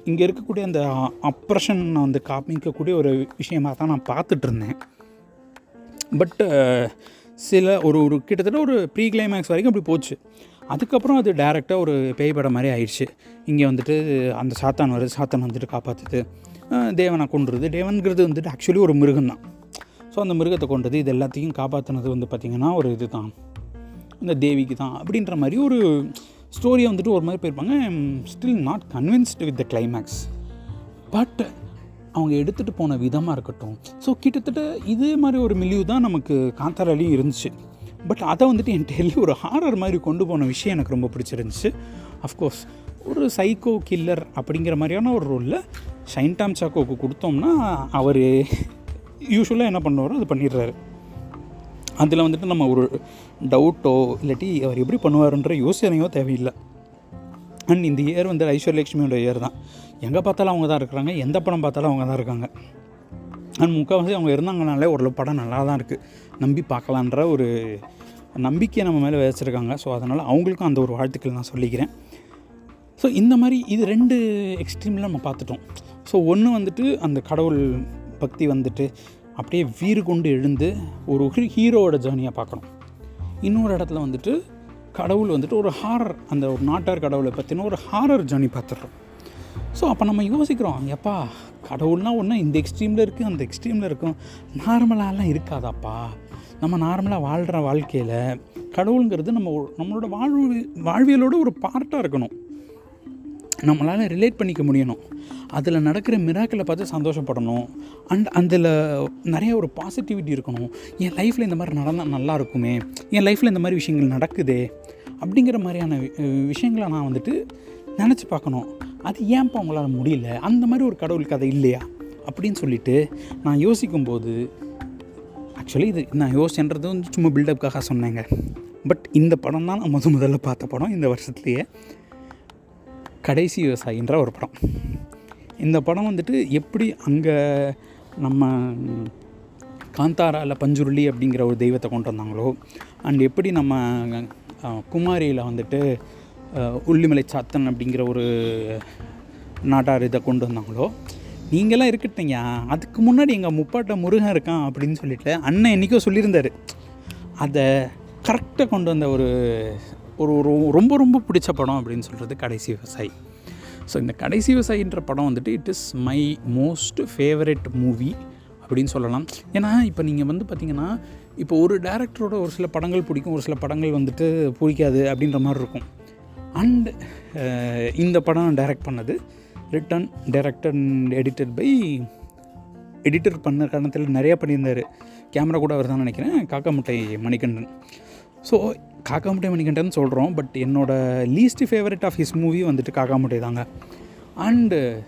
இங்கே இருக்கக்கூடிய அந்த அப்ரஷன் வந்து காமிக்கக்கூடிய ஒரு விஷயமாக தான் நான் பார்த்துட்டு இருந்தேன் பட் சில ஒரு ஒரு கிட்டத்தட்ட ஒரு ப்ரீ கிளைமேக்ஸ் வரைக்கும் அப்படி போச்சு. அதுக்கப்புறம் அது டேரெக்டாக ஒரு பேய் படம் மாதிரி ஆயிடுச்சு. இங்கே வந்துட்டு அந்த சாத்தான் வருது. சாத்தான் வந்துட்டு காப்பாற்றுது தேவனை கொண்டுருது தேவன்கிறது வந்துட்டு ஆக்சுவலி ஒரு மிருகம் தான் ஸோ அந்த மிருகத்தை கொண்டது இது எல்லாத்தையும் காப்பாற்றினது வந்து பார்த்திங்கன்னா ஒரு இது தான் இந்த தேவிக்கு தான் அப்படின்ற மாதிரி ஒரு ஸ்டோரியை வந்துட்டு ஒரு மாதிரி போயிருப்பாங்க. Still not convinced with the climax but அவங்க எடுத்துகிட்டு போன விதமாக இருக்கட்டும். ஸோ கிட்டத்தட்ட இதே மாதிரி ஒரு மில்லியூ தான் நமக்கு காந்தாராலையும் இருந்துச்சு. பட் அதை வந்துட்டு என் டெல்லி ஒரு ஹாரர் மாதிரி கொண்டு போன விஷயம் எனக்கு ரொம்ப பிடிச்சிருந்துச்சு. அஃப்கோர்ஸ் ஒரு சைக்கோ கில்லர் அப்படிங்கிற மாதிரியான ஒரு ரோலில் ஷைன் டாம் சாக்கோவுக்கு கொடுத்தோம்னா அவர் யூஸ்வலாக என்ன பண்ணுவாரோ அது பண்ணிடுறாரு. அதில் வந்துட்டு நம்ம ஒரு டவுட்டோ இல்லாட்டி அவர் எப்படி பண்ணுவாருன்ற யோசனையோ தேவையில்லை. அண்ட் இந்த இயர் வந்து ஐஸ்வர்யலட்சுமியோட இயர் தான். எங்கே பார்த்தாலும் அவங்க தான் இருக்கிறாங்க எந்த படம் பார்த்தாலும் அவங்க தான் இருக்காங்க. அண்ட் முக்கால்வாசி அவங்க இருந்தாங்கனாலே ஒரு படம் நல்லா தான் இருக்குது நம்பி பார்க்கலான்ற ஒரு நம்பிக்கையை நம்ம மேலே வச்சுருக்காங்க. ஸோ அதனால் அவங்களுக்கும் அந்த ஒரு வாழ்த்துக்கள் நான் சொல்லிக்கிறேன். ஸோ இந்த மாதிரி இது ரெண்டு எக்ஸ்ட்ரீமில் நம்ம பார்த்துட்டோம். ஸோ ஒன்று வந்துட்டு அந்த கடவுள் பக்தி வந்துட்டு அப்படியே வீறு கொண்டு எழுந்து ஒரு ஹீரோவோட ஜேர்னியாக பார்க்கணும். இன்னொரு இடத்துல வந்துட்டு கடவுள் வந்துட்டு ஒரு ஹாரர் அந்த ஒரு நாட்டார் கடவுளை பற்றின ஒரு ஹாரர் ஜேர்னி பார்த்துடுறோம். ஸோ அப்போ நம்ம யோசிக்கிறோம் எப்பா கடவுள்னா ஒன்று இந்த எக்ஸ்ட்ரீமில் இருக்குது அந்த எக்ஸ்ட்ரீமில் இருக்கும். நார்மலாலாம் இருக்காதாப்பா. நம்ம நார்மலாக வாழ்கிற வாழ்க்கையில் கடவுளுங்கிறது நம்ம நம்மளோட வாழ்வு வாழ்வியலோட ஒரு பார்ட்டாக இருக்கணும். நம்மளால் ரிலேட் பண்ணிக்க முடியணும். அதில் நடக்கிற மிராக்களை பார்த்து சந்தோஷப்படணும். அண்ட் அதில் நிறைய ஒரு பாசிட்டிவிட்டி இருக்கணும். என் லைஃப்பில் இந்த மாதிரி நடந்தால் நல்லா இருக்குமே? என் லைஃப்பில் இந்த மாதிரி விஷயங்கள் நடக்குதே? அப்படிங்கிற மாதிரியான வி- விஷயங்களை நான் வந்துட்டு நினச்சி பார்க்கணும். அது ஏன்ப்பா உங்களால் முடியல? அந்த மாதிரி ஒரு கடவுள் கதை இல்லையா? அப்படின்னு சொல்லிட்டு நான் யோசிக்கும்போது ஆக்சுவலி இது நான் யோசிச்சுன்றது வந்து சும்மா பில்டப்புக்காக சொன்னேங்க. பட் இந்த படம் தான் நான் முத முதல்ல பார்த்த படம் இந்த வருஷத்துலேயே. கடைசி விவசாயின்ற ஒரு படம். இந்த படம் வந்துட்டு எப்படி அங்கே நம்ம காந்தாராவில் பஞ்சுருளி அப்படிங்கிற ஒரு தெய்வத்தை கொண்டு வந்தாங்களோ அண்ட் எப்படி நம்ம குமாரியில் வந்துட்டு உள்ளிமலை சாத்தன் அப்படிங்கிற ஒரு நாட்டார் இதை கொண்டு வந்தாங்களோ நீங்களாம் இருக்கட்டீங்க. அதுக்கு முன்னாடி எங்கள் முப்பாட்ட முருகன் இருக்கான் அப்படின்னு சொல்லிட்டு அண்ணன் என்றைக்கோ சொல்லியிருந்தார். அதை கரெக்டாக கொண்டு வந்த ஒரு ஒரு ஒரு ரொம்ப ரொம்ப பிடிச்ச படம் அப்படின்னு சொல்கிறது கடைசி விவசாயி. ஸோ இந்த கடைசி விவசாயின்ற படம் வந்துட்டு it is my most favourite movie அப்படின்னு சொல்லலாம். ஏன்னா இப்போ நீங்கள் வந்து பார்த்தீங்கன்னா இப்போ ஒரு டேரக்டரோட ஒரு சில படங்கள் பிடிக்கும் ஒரு சில படங்கள் வந்துட்டு பிடிக்காது அப்படின்ற மாதிரி இருக்கும். அண்ட் இந்த படம் டைரக்ட் பண்ணது written director and edited by editor பண்ண காரணத்தில் நிறையா பண்ணியிருந்தார். கேமரா கூட அவர் தான் நினைக்கிறேன். காக்கா முட்டை மணிகண்டன். ஸோ காக்கா முட்டை சொல்கிறோம் பட் என்னோட least favourite of his movie வந்துட்டு காக்காமுட்டை தாங்க. And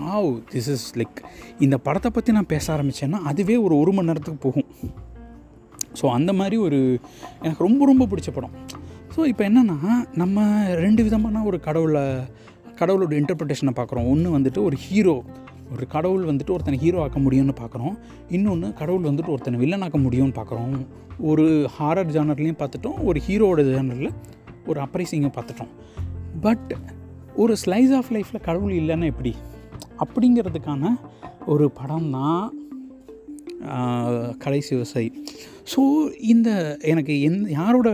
wow this is like இந்த படத்தை பற்றி நான் பேச ஆரம்பித்தேன்னா அதுவே ஒரு ஒரு மணி நேரத்துக்கு போகும். ஸோ அந்த மாதிரி ஒரு எனக்கு ரொம்ப ரொம்ப பிடிச்ச படம். ஸோ இப்போ என்னென்னா நம்ம ரெண்டு விதமான ஒரு கடவுளை கடவுளோட இன்டர்பிரிட்டேஷனை பார்க்குறோம். ஒன்று வந்துட்டு ஒரு ஹீரோ ஒரு கடவுள் வந்துட்டு ஒருத்தனை ஹீரோ ஆக்க முடியும்னு பார்க்குறோம். இன்னொன்று கடவுள் வந்துட்டு ஒருத்தனை வில்லன் ஆக்க முடியும்னு பார்க்குறோம். ஒரு ஹாரர் ஜானர்லேயும் பார்த்துட்டோம் ஒரு ஹீரோவோட ஜானரில் ஒரு அப்ரைசிங்கை பார்த்துட்டோம். பட் ஒரு ஸ்லைஸ் ஆஃப் லைஃப்பில் கடவுள் இல்லைன்னா எப்படி? அப்படிங்கிறதுக்கான ஒரு படம் தான் கடைசி விவசாயி ஸோ இந்த எனக்கு எந் யாரோட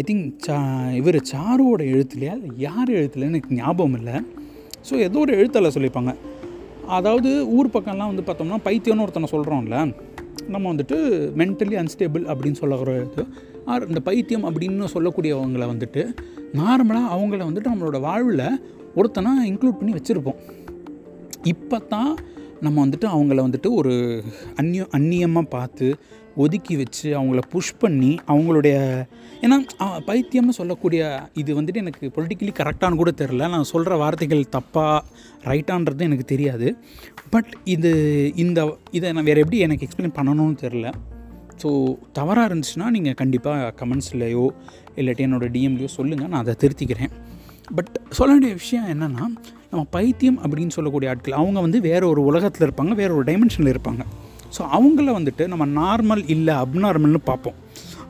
ஐ திங்க் சா இவர் சாருவோட எழுத்துலையா? யார் எழுத்துலன்னு எனக்கு ஞாபகம் இல்லை. ஸோ ஏதோ ஒரு எழுத்தில் சொல்லியிருப்பாங்க. அதாவது ஊர் பக்கம்லாம் வந்து பார்த்தோம்னா பைத்தியம்னு ஒருத்தனை சொல்கிறோம்ல நம்ம வந்துட்டு மென்டலி அன்ஸ்டேபிள் அப்படின்னு சொல்லக்கூடிய இது. ஆர் இந்த பைத்தியம் அப்படின்னு சொல்லக்கூடியவங்களை வந்துட்டு நார்மலாக அவங்கள வந்துட்டு நம்மளோட வாழ்வில் ஒருத்தனை இன்க்ளூட் பண்ணி வச்சுருப்போம். இப்போ தான் நம்ம வந்துட்டு அவங்கள வந்துட்டு ஒரு அந்நிய அந்நியமாக பார்த்து ஒதுக்கி வச்சு அவங்கள புஷ் பண்ணி அவங்களுடைய ஏன்னா பைத்தியம்னு சொல்லக்கூடிய இது வந்துட்டு எனக்கு பொலிட்டிக்கலி கரெக்டானு கூட தெரில நான் சொல்கிற வார்த்தைகள் தப்பாக ரைட்டான்றது எனக்கு தெரியாது. பட் இது இந்த இதை நான் வேறு எப்படி எனக்கு எக்ஸ்பிளைன் பண்ணணும்னு தெரில ஸோ தவறாக இருந்துச்சுன்னா நீங்கள் கண்டிப்பாக கமெண்ட்ஸ்லையோ இல்லாட்டி என்னோடய டிஎம்லையோ சொல்லுங்கள் நான் அதை திருத்திக்கிறேன். பட் சொல்ல வேண்டிய விஷயம் என்னென்னா நம்ம பைத்தியம் அப்படின்னு சொல்லக்கூடிய ஆட்கள் அவங்க வந்து வேறு ஒரு உலகத்தில் இருப்பாங்க வேறு ஒரு டைமென்ஷனில் இருப்பாங்க. ஸோ அவங்கள வந்துட்டு நம்ம நார்மல் இல்லை அப்நார்மல்னு பார்ப்போம்.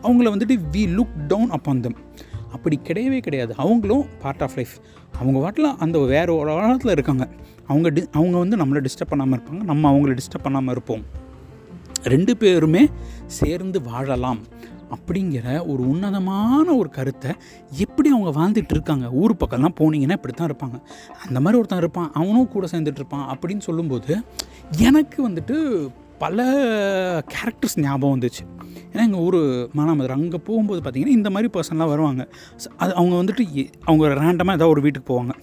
அவங்கள வந்துட்டு we look down upon them அப்படி கிடையவே கிடையாது. அவங்களும் பார்ட் ஆஃப் லைஃப் அவங்க வாட்டில் அந்த வேறு ஒரு வாரத்தில் இருக்காங்க. அவங்க டி அவங்க வந்து நம்மளை டிஸ்டர்ப் பண்ணாமல் இருப்பாங்க. நம்ம அவங்கள டிஸ்டர்ப் பண்ணாமல் இருப்போம். ரெண்டு பேருமே சேர்ந்து வாழலாம் அப்படிங்கிற ஒரு உன்னதமான ஒரு கருத்தை எப்படி அவங்க வாழ்ந்துட்டு இருக்காங்க. ஊர் பக்கம்லாம் போனீங்கன்னா இப்படி தான் இருப்பாங்க. அந்த மாதிரி ஒருத்தன் இருப்பான். அவனும் கூட சேர்ந்துட்டு இருப்பான் அப்படின்னு சொல்லும்போது எனக்கு வந்துட்டு பல கேரக்டர்ஸ் ஞாபகம் வந்துச்சு. ஏன்னா எங்கள் ஊர் மானாமதுரை அங்கே போகும்போது பார்த்திங்கன்னா இந்த மாதிரி பர்சன்லாம் வருவாங்க. அது அவங்க வந்துட்டு அவங்க ரேண்டமாக ஏதாவது ஒரு வீட்டுக்கு போவாங்க.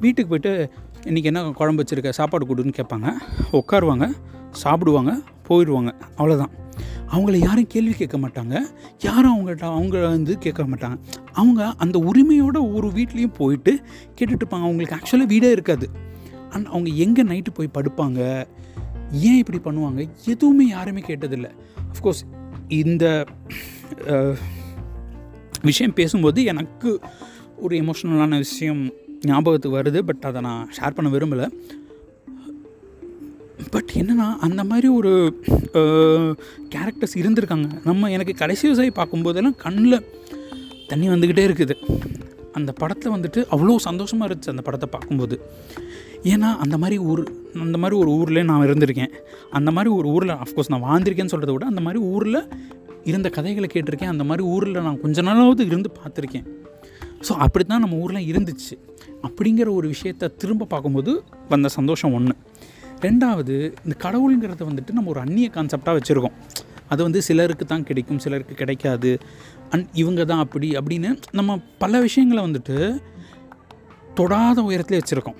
வீட்டுக்கு போய்ட்டு இன்றைக்கி என்ன குழம்பு வச்சுருக்க? சாப்பாடு கொடுன்னு கேட்பாங்க. உட்காருவாங்க சாப்பிடுவாங்க போயிடுவாங்க அவ்வளோதான் அவங்கள யாரும் கேள்வி கேட்க மாட்டாங்க. யாரும் அவங்கள்ட்ட அவங்கள வந்து கேட்க மாட்டாங்க. அவங்க அந்த உரிமையோட ஒரு வீட்லேயும் போயிட்டு கேட்டுட்ருப்பாங்க அவங்களுக்கு ஆக்சுவலாக வீடே இருக்காது. அண்ட் அவங்க எங்கே நைட்டு போய் படுப்பாங்க? ஏன் இப்படி பண்ணுவாங்க? எதுவுமே யாருமே கேட்டதில்லை. அஃப்கோர்ஸ் இந்த விஷயம் பேசும்போது எனக்கு ஒரு எமோஷ்னலான விஷயம் ஞாபகத்துக்கு வருது பட் அதை நான் ஷேர் பண்ண விரும்பலை. பட் என்னன்னா அந்த மாதிரி ஒரு கேரக்டர்ஸ் இருந்திருக்காங்க. நம்ம எனக்கு கடைசி விவசாயி பார்க்கும்போதெல்லாம் கண்ணில் தண்ணி வந்துக்கிட்டே இருக்குது. அந்த படத்தில் வந்துட்டு அவ்வளோ சந்தோஷமாக இருந்துச்சு அந்த படத்தை பார்க்கும்போது. ஏன்னா அந்த மாதிரி ஊர் அந்த மாதிரி ஒரு ஊரில் நான் இருந்திருக்கேன். அந்த மாதிரி ஒரு ஊரில் அஃப்கோர்ஸ் நான் வாழ்ந்திருக்கேன்னு சொல்கிறத விட அந்த மாதிரி ஊரில் இருந்த கதைகளை கேட்டிருக்கேன். அந்த மாதிரி ஊரில் நான் கொஞ்ச நாளாவது இருந்து பார்த்துருக்கேன். ஸோ அப்படி தான் நம்ம ஊரில் இருந்துச்சு. அப்படிங்கிற ஒரு விஷயத்தை திரும்ப பார்க்கும்போது வந்த சந்தோஷம் ஒன்று ரெண்டாவது இந்த கடவுளுங்கிறத வந்துட்டு நம்ம ஒரு அந்நிய கான்செப்டாக வச்சுருக்கோம். அது வந்து சிலருக்கு தான் கிடைக்கும் சிலருக்கு கிடைக்காது. அண்ட் இவங்க தான் அப்படி அப்படின்னு நம்ம பல விஷயங்களை வந்துட்டு தொடாத உயரத்தில் வச்சுருக்கோம்.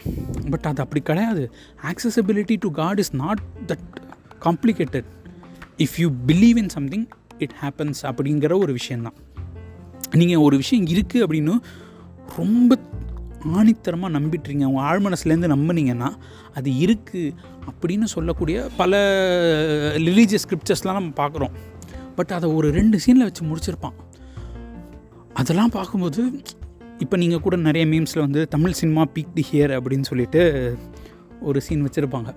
பட் அது அப்படி கிடையாது. Accessibility to God is not that complicated if you believe in something it happens அப்படிங்கிற ஒரு விஷயந்தான் நீங்கள் ஒரு விஷயம் இருக்குது அப்படின்னு ரொம்ப ஆணித்தரமாக நம்பிட்டுறீங்க. உங்கள் ஆழ்மனசுலேருந்து நம்பினீங்கன்னா அது இருக்குது அப்படின்னு சொல்லக்கூடிய பல ரிலீஜியஸ் ஸ்கிரிப்சர்ஸ்லாம் நம்ம பார்க்குறோம். பட் அதை ஒரு ரெண்டு சீனில் வச்சு முடிச்சிருப்பான். அதெல்லாம் பார்க்கும்போது இப்போ நீங்கள் கூட நிறைய மீம்ஸில் வந்து Tamil cinema peak the here அப்படின்னு சொல்லிட்டு ஒரு சீன் வச்சுருப்பாங்க.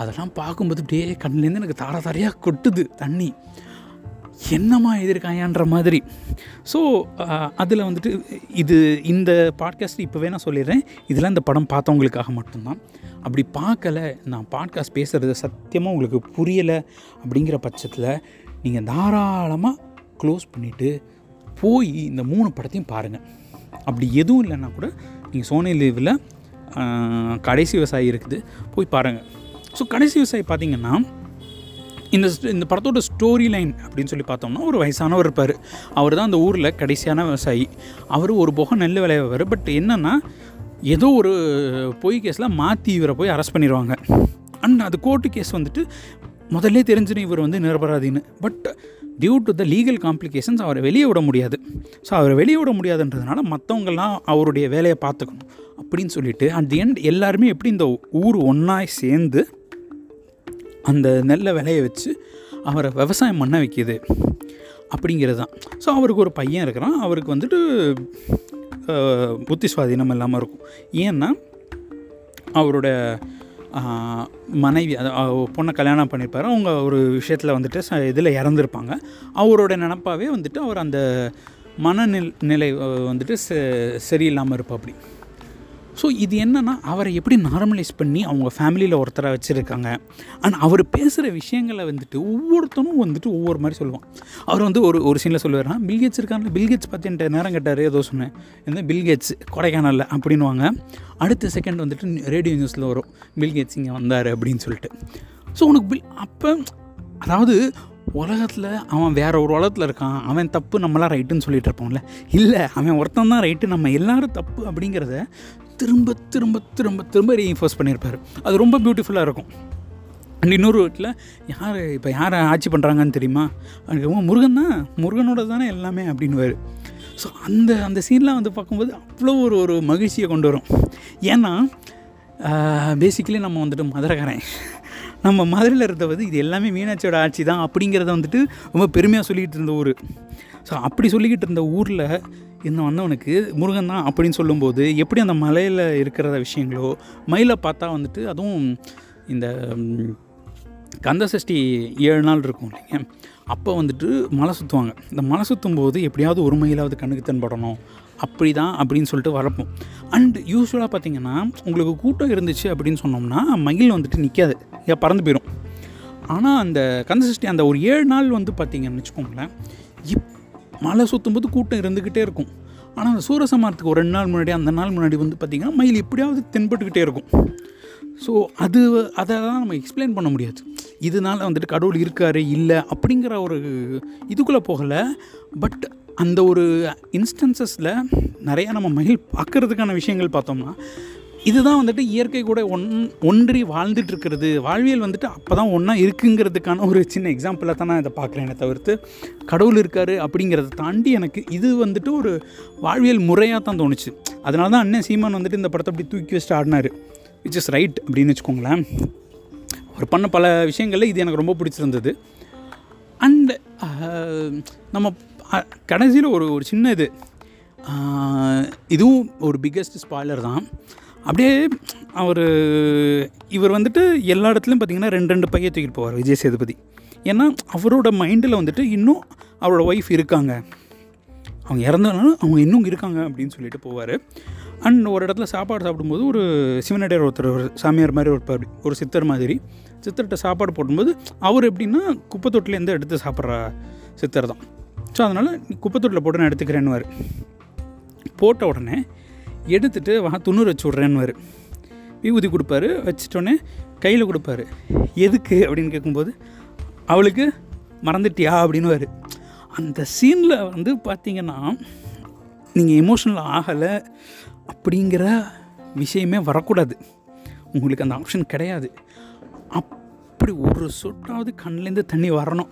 அதெல்லாம் பார்க்கும்போது அப்படியே கண்ணுலேருந்து எனக்கு தார தாரையாக கொட்டுது தண்ணி. என்னம்மா எதிர்க்காயான்ற மாதிரி. ஸோ அதில் வந்துட்டு இது இந்த பாட்காஸ்ட் இப்போவே நான் சொல்லிடுறேன். இதெல்லாம் இந்த படம் பார்த்தவங்களுக்காக மட்டும்தான். அப்படி பார்க்கல நான் பாட்காஸ்ட் பேசுகிறது சத்தியமாக உங்களுக்கு புரியலை அப்படிங்கிற பட்சத்தில் நீங்கள் தாராளமாக க்ளோஸ் பண்ணிவிட்டு போய் இந்த மூணு படத்தையும் பாருங்கள் அப்படி எதுவும் இல்லைன்னா கூட நீங்கள் சோனி லீவில் கடைசி விவசாயி இருக்குது போய் பாருங்கள் ஸோ கடைசி விவசாயி பார்த்தீங்கன்னா இந்த இந்த படத்தோட ஸ்டோரி லைன் அப்படின்னு சொல்லி பார்த்தோம்னா ஒரு வயசானவர் இருப்பார். அவர் தான் அந்த ஊரில் கடைசியான விவசாயி. அவர் ஒரு புகை நெல் விளையவர் பட் என்னென்னா ஏதோ ஒரு பொய் கேஸில் மாற்றி இவரை போய் அரெஸ்ட் பண்ணிடுவாங்க அண்ட் அது கோர்ட்டு கேஸ் வந்துட்டு முதல்ல தெரிஞ்சிடும் இவர் வந்து நிரபராதின்னு. But due to the legal complications அவரை வெளியே விட முடியாது. ஸோ அவரை வெளியே விட முடியாதுன்றதுனால மற்றவங்கெல்லாம் அவருடைய வேலையை பார்த்துக்கணும் அப்படின்னு சொல்லிட்டு அட் தி எண்ட் எல்லாருமே எப்படி இந்த ஊர் ஒன்றாய் சேர்ந்து அந்த நெல்லை விளைய வச்சு அவரை விவசாயம் பண்ண வைக்கிது அப்படிங்கிறது தான் ஸோ அவருக்கு ஒரு பையன் இருக்கிறான். அவருக்கு வந்துட்டு புத்தி சுவாதீனம் இல்லாமல் இருக்கும். ஏன்னா அவரோட மனைவி அது பொண்ணை கல்யாணம் பண்ணியிருப்பார் அவங்க ஒரு விஷயத்தில் வந்துட்டு ச இதில் இறந்துருப்பாங்க. அவரோட நினப்பாகவே வந்துட்டு அவர் அந்த மனநில் நிலை வந்துட்டு ச சரியில்லாமல் இருப்பா அப்படி ஸோ இது என்னென்னா அவரை எப்படி நார்மலைஸ் பண்ணி அவங்க ஃபேமிலியில் ஒருத்தரை வச்சுருக்காங்க. அண்ட் அவர் பேசுகிற விஷயங்களை வந்துட்டு ஒவ்வொருத்தனும் வந்துட்டு ஒவ்வொரு மாதிரி சொல்லுவான். அவர் வந்து ஒரு ஒரு சீனில் சொல்லுவார்னா பில்கேட்ஸ் இருக்காங்க பில்கேட்ஸ் பார்த்து என்கிட்ட நேரம் கேட்டார் ஏதோ சொன்னேன். இந்த பில்கேட்ஸ் கொடைக்கானலில்? அப்படின்வாங்க அடுத்த செகண்ட் வந்துட்டு ரேடியோ நியூஸில் வரும் பில்கேட்ஸ் இங்கே வந்தார் அப்படின்னு சொல்லிட்டு. ஸோ உனக்கு பில் அப்போ அதாவது உலகத்தில் அவன் வேற ஒரு உலகத்தில் இருக்கான் அவன் தப்பு நம்மளாம் ரைட்டுன்னு சொல்லிட்டு இருப்போம்ல. இல்லை அவன் ஒருத்தன் தான் ரைட்டு நம்ம எல்லாரும் தப்பு அப்படிங்கிறத திரும்ப திரும்ப திரும்ப திரும்ப ரீஇன்ஃபோர்ஸ் பண்ணியிருப்பார். அது ரொம்ப பியூட்டிஃபுல்லாக இருக்கும். அண்ட் இன்னொரு வீட்டில் யார் இப்போ யார் ஆட்சி பண்ணுறாங்கன்னு தெரியுமா? முருகன் தான் முருகனோட தானே எல்லாமே? அப்படின்னுவார். ஸோ அந்த அந்த சீன்லாம் வந்து பார்க்கும்போது அவ்வளோ ஒரு ஒரு மகிழ்ச்சியை கொண்டு வரும். ஏன்னா பேசிக்கலி நம்ம வந்துட்டு மதுரைக்காரன். நம்ம மதுரையில் இருந்தவது இது எல்லாமே மீனாட்சியோட ஆட்சி தான் அப்படிங்கிறத வந்துட்டு ரொம்ப பெருமையாக சொல்லிக்கிட்டு இருந்த ஊர். ஸோ அப்படி சொல்லிக்கிட்டு இருந்த ஊரில் இன்னும் வந்தவனுக்கு முருகன் தான் அப்படின்னு சொல்லும்போது எப்படி அந்த மலையில் இருக்கிற விஷயங்களோ மயிலை பார்த்தா வந்துட்டு அதுவும் இந்த கந்தசஷ்டி கந்த சஷ்டி ஏழு நாள் இருக்கும் இல்லைங்க. அப்போ வந்துட்டு மலை சுற்றுவாங்க இந்த மலை சுற்றும் போது எப்படியாவது ஒரு மயிலாவது கண்ணுக்கு தென்படணும். அப்படி தான் அப்படின்னு சொல்லிட்டு வரப்போம் அண்டு யூஸ்வலாக பார்த்தீங்கன்னா உங்களுக்கு கூட்டம் இருந்துச்சு அப்படின்னு சொன்னோம்னா மயில் வந்துட்டு நிற்காது ஏன் பறந்து போயிடும் ஆனால் அந்த கந்தசஷ்டி அந்த ஒரு ஏழு நாள் வந்து பார்த்தீங்கன்னு வச்சுக்கோங்களேன் இப் மலை சுற்றும்போது கூட்டம் இருந்துக்கிட்டே இருக்கும். ஆனால் அந்த சூரசமாரத்துக்கு ஒரு ரெண்டு நாள் முன்னாடி அந்த நாள் முன்னாடி வந்து பார்த்திங்கன்னா மயில் எப்படியாவது தென்பட்டுக்கிட்டே இருக்கும். ஸோ அது அதை தான் நம்ம எக்ஸ்பிளைன் பண்ண முடியாது. இதனால் வந்துட்டு கடவுள் இருக்காரு இல்லை அப்படிங்கிற ஒரு இதுக்குள்ளே போகலை. பட் அந்த ஒரு இன்ஸ்டன்சஸில் நிறையா நம்ம மயில் பார்க்கறதுக்கான விஷயங்கள் பார்த்தோம்னா இதுதான் வந்துட்டு இயற்கை கூட ஒன் ஒன்றி வாழ்ந்துட்டு இருக்கிறது வாழ்வியல் வந்துட்டு அப்போ தான் ஒன்றா இருக்குங்கிறதுக்கான ஒரு சின்ன எக்ஸாம்பிளாக தான் நான் இதை பார்க்குறேனே தவிர்த்து கடவுள் இருக்காரு அப்படிங்கிறத தாண்டி எனக்கு இது வந்துட்டு ஒரு வாழ்வியல் முறையாக தான் தோணுச்சு. அதனால தான் அண்ணன் சீமான் வந்துட்டு இந்த படத்தை அப்படி தூக்கி வச்சுட்டு ஆடினார். விச் இஸ் ரைட் அப்படின்னு வச்சுக்கோங்களேன். அவர் பண்ண பல விஷயங்களில் இது எனக்கு ரொம்ப பிடிச்சிருந்தது. அண்ட் நம்ம கடைசியில் ஒரு ஒரு சின்ன இது. இதுவும் ஒரு பிக்கெஸ்ட் ஸ்பாய்லர் தான். அப்படியே அவர் இவர் வந்துட்டு எல்லா இடத்துலையும் பார்த்தீங்கன்னா ரெண்டு ரெண்டு பையை தூக்கிட்டு போவார் விஜய் சேதுபதி. ஏன்னா அவரோட மைண்டில் வந்துட்டு இன்னும் அவரோட ஒய்ஃப் இருக்காங்க. அவங்க இறந்தனாலும் அவங்க இன்னும் இருக்காங்க அப்படின்னு சொல்லிட்டு போவார். அண்ட் ஒரு இடத்துல சாப்பாடு சாப்பிடும்போது ஒரு சிவனடியார் ஒருத்தர் ஒரு சாமியார் மாதிரி ஒரு ஒரு சித்தர் மாதிரி. சித்தர்கிட்ட சாப்பாடு போடும்போது அவர் எப்படின்னா குப்பை தொட்டிலேருந்து எடுத்து சாப்பிட்ற சித்தர் தான் ஸோ அதனால் குப்பத்தொட்டில் போட்டு நான் எடுத்துக்கிறேன்னுவார். போட்ட உடனே எடுத்துகிட்டு வா துண்ணூறு வச்சு விட்றேன்னு விபூதி கொடுப்பாரு வச்சிட்டோன்னே கையில் கொடுப்பாரு. எதுக்கு? அப்படின்னு கேட்கும்போது அவளுக்கு மறந்துட்டியா? அப்படின்னு அந்த சீனில் வந்து பார்த்தீங்கன்னா நீங்கள் எமோஷனல் ஆகலை அப்படிங்கிற விஷயமே வரக்கூடாது. உங்களுக்கு அந்த ஆப்ஷன் கிடையாது. அப்படி ஒரு சொட்டாவது கண்ணிலேருந்து தண்ணி வரணும்.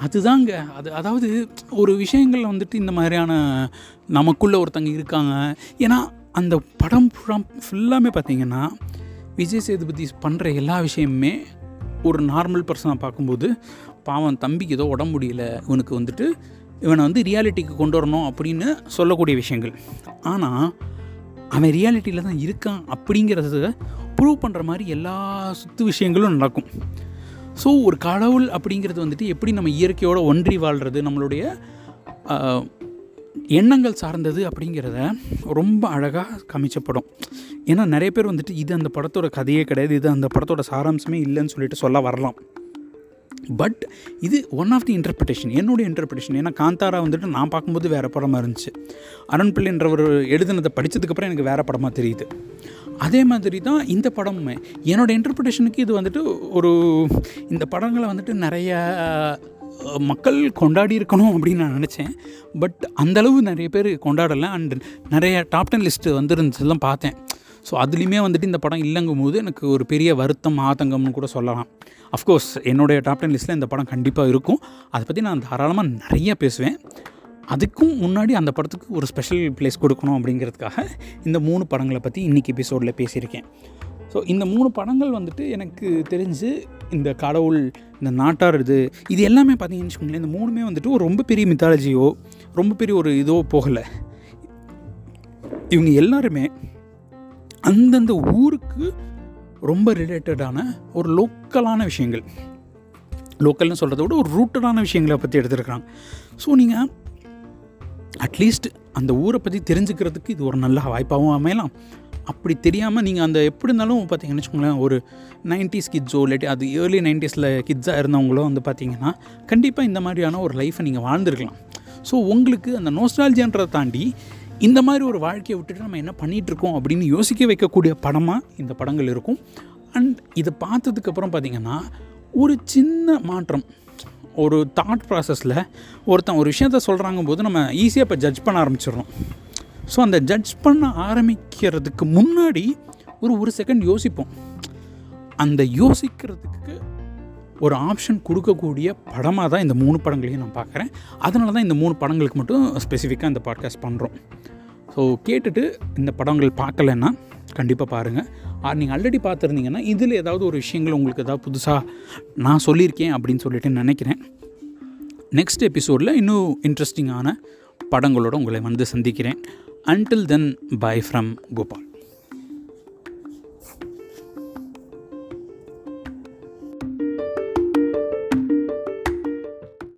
அதுதாங்க. அது அதாவது ஒரு விஷயங்கள் வந்துட்டு இந்த மாதிரியான நமக்குள்ளே ஒருத்தங்க இருக்காங்க. ஏன்னா அந்த படம் ஃபுல்லாமே பார்த்தீங்கன்னா விஜய் சேதுபதி பண்ணுற எல்லா விஷயமுமே ஒரு நார்மல் பர்சனாக பார்க்கும்போது பாவம் தம்பிக்கு ஏதோ உடம்பு முடியல இவனுக்கு வந்துட்டு இவனை வந்து ரியாலிட்டிக்கு கொண்டு வரணும் அப்படின்னு சொல்லக்கூடிய விஷயங்கள். ஆனால் அவன் ரியாலிட்டியில் தான் இருக்கான் அப்படிங்கிறத ப்ரூவ் பண்ணுற மாதிரி எல்லா சுற்று விஷயங்களும் நடக்கும். ஸோ ஒரு கடவுள் அப்படிங்கிறது வந்துட்டு எப்படி நம்ம இயற்கையோடு ஒன்றி வாழ்கிறது நம்மளுடைய எண்ணங்கள் சார்ந்தது அப்படிங்கிறத ரொம்ப அழகாக காமிச்சப்படும். ஏன்னா நிறைய பேர் வந்துட்டு இது அந்த படத்தோட கதையே கிடையாது இது அந்த படத்தோட சாராம்சமே இல்லைன்னு சொல்லிட்டு சொல்ல வரலாம். பட் இது ஒன் ஆஃப் தி இன்டர்பிரிட்டேஷன் என்னுடைய இன்டர்பிரிட்டேஷன் ஏன்னா காந்தாரா வந்துட்டு நான் பார்க்கும்போது வேறு படமாக இருந்துச்சு. அருண்பிள்ளைன்றவர் எழுதுனதை படித்ததுக்கப்புறம் எனக்கு வேறு படமாக தெரியுது. அதே மாதிரி தான் இந்த படமுமே. என்னோடய இன்டர்பிரிட்டேஷனுக்கு இது வந்துட்டு ஒரு இந்த படங்களை வந்துட்டு நிறைய மக்கள் கொண்டாடி இருக்கணும் அப்படின்னு நான் நினச்சேன். பட் அந்தளவு நிறைய பேர் கொண்டாடலை. அண்ட் நிறைய டாப் டென் லிஸ்ட்டு வந்துருந்துச்சுலாம் பார்த்தேன். ஸோ அதுலேயுமே வந்துட்டு இந்த படம் இல்லைங்கும் போது எனக்கு ஒரு பெரிய வருத்தம் ஆதங்கம்னு கூட சொல்லலாம். அஃப்கோர்ஸ் என்னுடைய டாப் டென் லிஸ்ட்டில் இந்த படம் கண்டிப்பாக இருக்கும். அதை பற்றி நான் தாராளமாக நிறைய பேசுவேன். அதுக்கும் முன்னாடி அந்த படத்துக்கு ஒரு ஸ்பெஷல் பிளேஸ் கொடுக்கணும் அப்படிங்கிறதுக்காக இந்த மூணு படங்களை பற்றி இன்றைக்கி எபிசோடில் பேசியிருக்கேன். ஸோ இந்த மூணு படங்கள் வந்துட்டு எனக்கு தெரிஞ்சு இந்த கடவுள் இந்த நாட்டார் இது இது எல்லாமே பார்த்தீங்கன்னு வச்சுக்கோங்களேன் இந்த மூணுமே வந்துட்டு ஒரு ரொம்ப பெரிய மித்தாலஜியோ ரொம்ப பெரிய ஒரு இதோ போகலை. இவங்க எல்லாருமே அந்தந்த ஊருக்கு ரொம்ப ரிலேட்டடான ஒரு லோக்கலான விஷயங்கள். லோக்கல்னு சொல்கிறத விட ஒரு ரூட்டடான விஷயங்களை பற்றி எடுத்துருக்காங்க ஸோ நீங்கள் அட்லீஸ்ட் அந்த ஊரை பற்றி தெரிஞ்சுக்கிறதுக்கு இது ஒரு நல்ல வாய்ப்பாகவும் அமையலாம். அப்படி தெரியாமல் நீங்கள் அந்த எப்படி இருந்தாலும் பார்த்தீங்கன்னு வச்சுக்கோங்களேன் ஒரு நைன்டிஸ் கிட்ஸோ இல்லாட்டி அது ஏர்லி நைன்டிஸில் கிட்ஸாக இருந்தவங்களோ வந்து பார்த்தீங்கன்னா கண்டிப்பாக இந்த மாதிரியான ஒரு லைஃப்பை நீங்கள் வாழ்ந்துருக்கலாம். ஸோ உங்களுக்கு அந்த நோஸ்டாலஜின்றதை தாண்டி இந்த மாதிரி ஒரு வாழ்க்கையை விட்டுட்டு நம்ம என்ன பண்ணிகிட்ருக்கோம் அப்படின்னு யோசிக்க வைக்கக்கூடிய படமாக இந்த படங்கள் இருக்கும். அண்ட் இதை பார்த்ததுக்கப்புறம் பார்த்திங்கன்னா ஒரு சின்ன மாற்றம். ஒரு தாட் ப்ராசஸில் ஒருத்தன் ஒரு விஷயத்த சொல்கிறாங்க போது நம்ம ஈஸியாக இப்போ ஜட்ஜ் பண்ண ஆரம்பிச்சிடறோம். ஸோ அந்த ஜட்ஜ் பண்ண ஆரம்பிக்கிறதுக்கு முன்னாடி ஒரு ஒரு செகண்ட் யோசிப்போம். அந்த யோசிக்கிறதுக்கு ஒரு ஆப்ஷன் கொடுக்கக்கூடிய படமாக தான் இந்த மூணு படங்களையும் நான் பார்க்குறேன். அதனால தான் இந்த மூணு படங்களுக்கு மட்டும் ஸ்பெசிஃபிக்காக இந்த பாட்காஸ்ட் பண்ணுறோம் ஸோ கேட்டுட்டு இந்த படங்கள் பார்க்கலன்னா கண்டிப்பாக பாருங்கள் நீங்கள் ஆல்ரெடி பார்த்துருந்தீங்கன்னா இதில் ஏதாவது ஒரு விஷயங்கள் உங்களுக்கு ஏதாவது புதுசாக நான் சொல்லியிருக்கேன் அப்படின்னு சொல்லிட்டு நினைக்கிறேன். நெக்ஸ்ட் எபிசோடில் இன்னும் இன்ட்ரெஸ்டிங்கான படங்களோடு உங்களை வந்து சந்திக்கிறேன். Until then bye from Gopal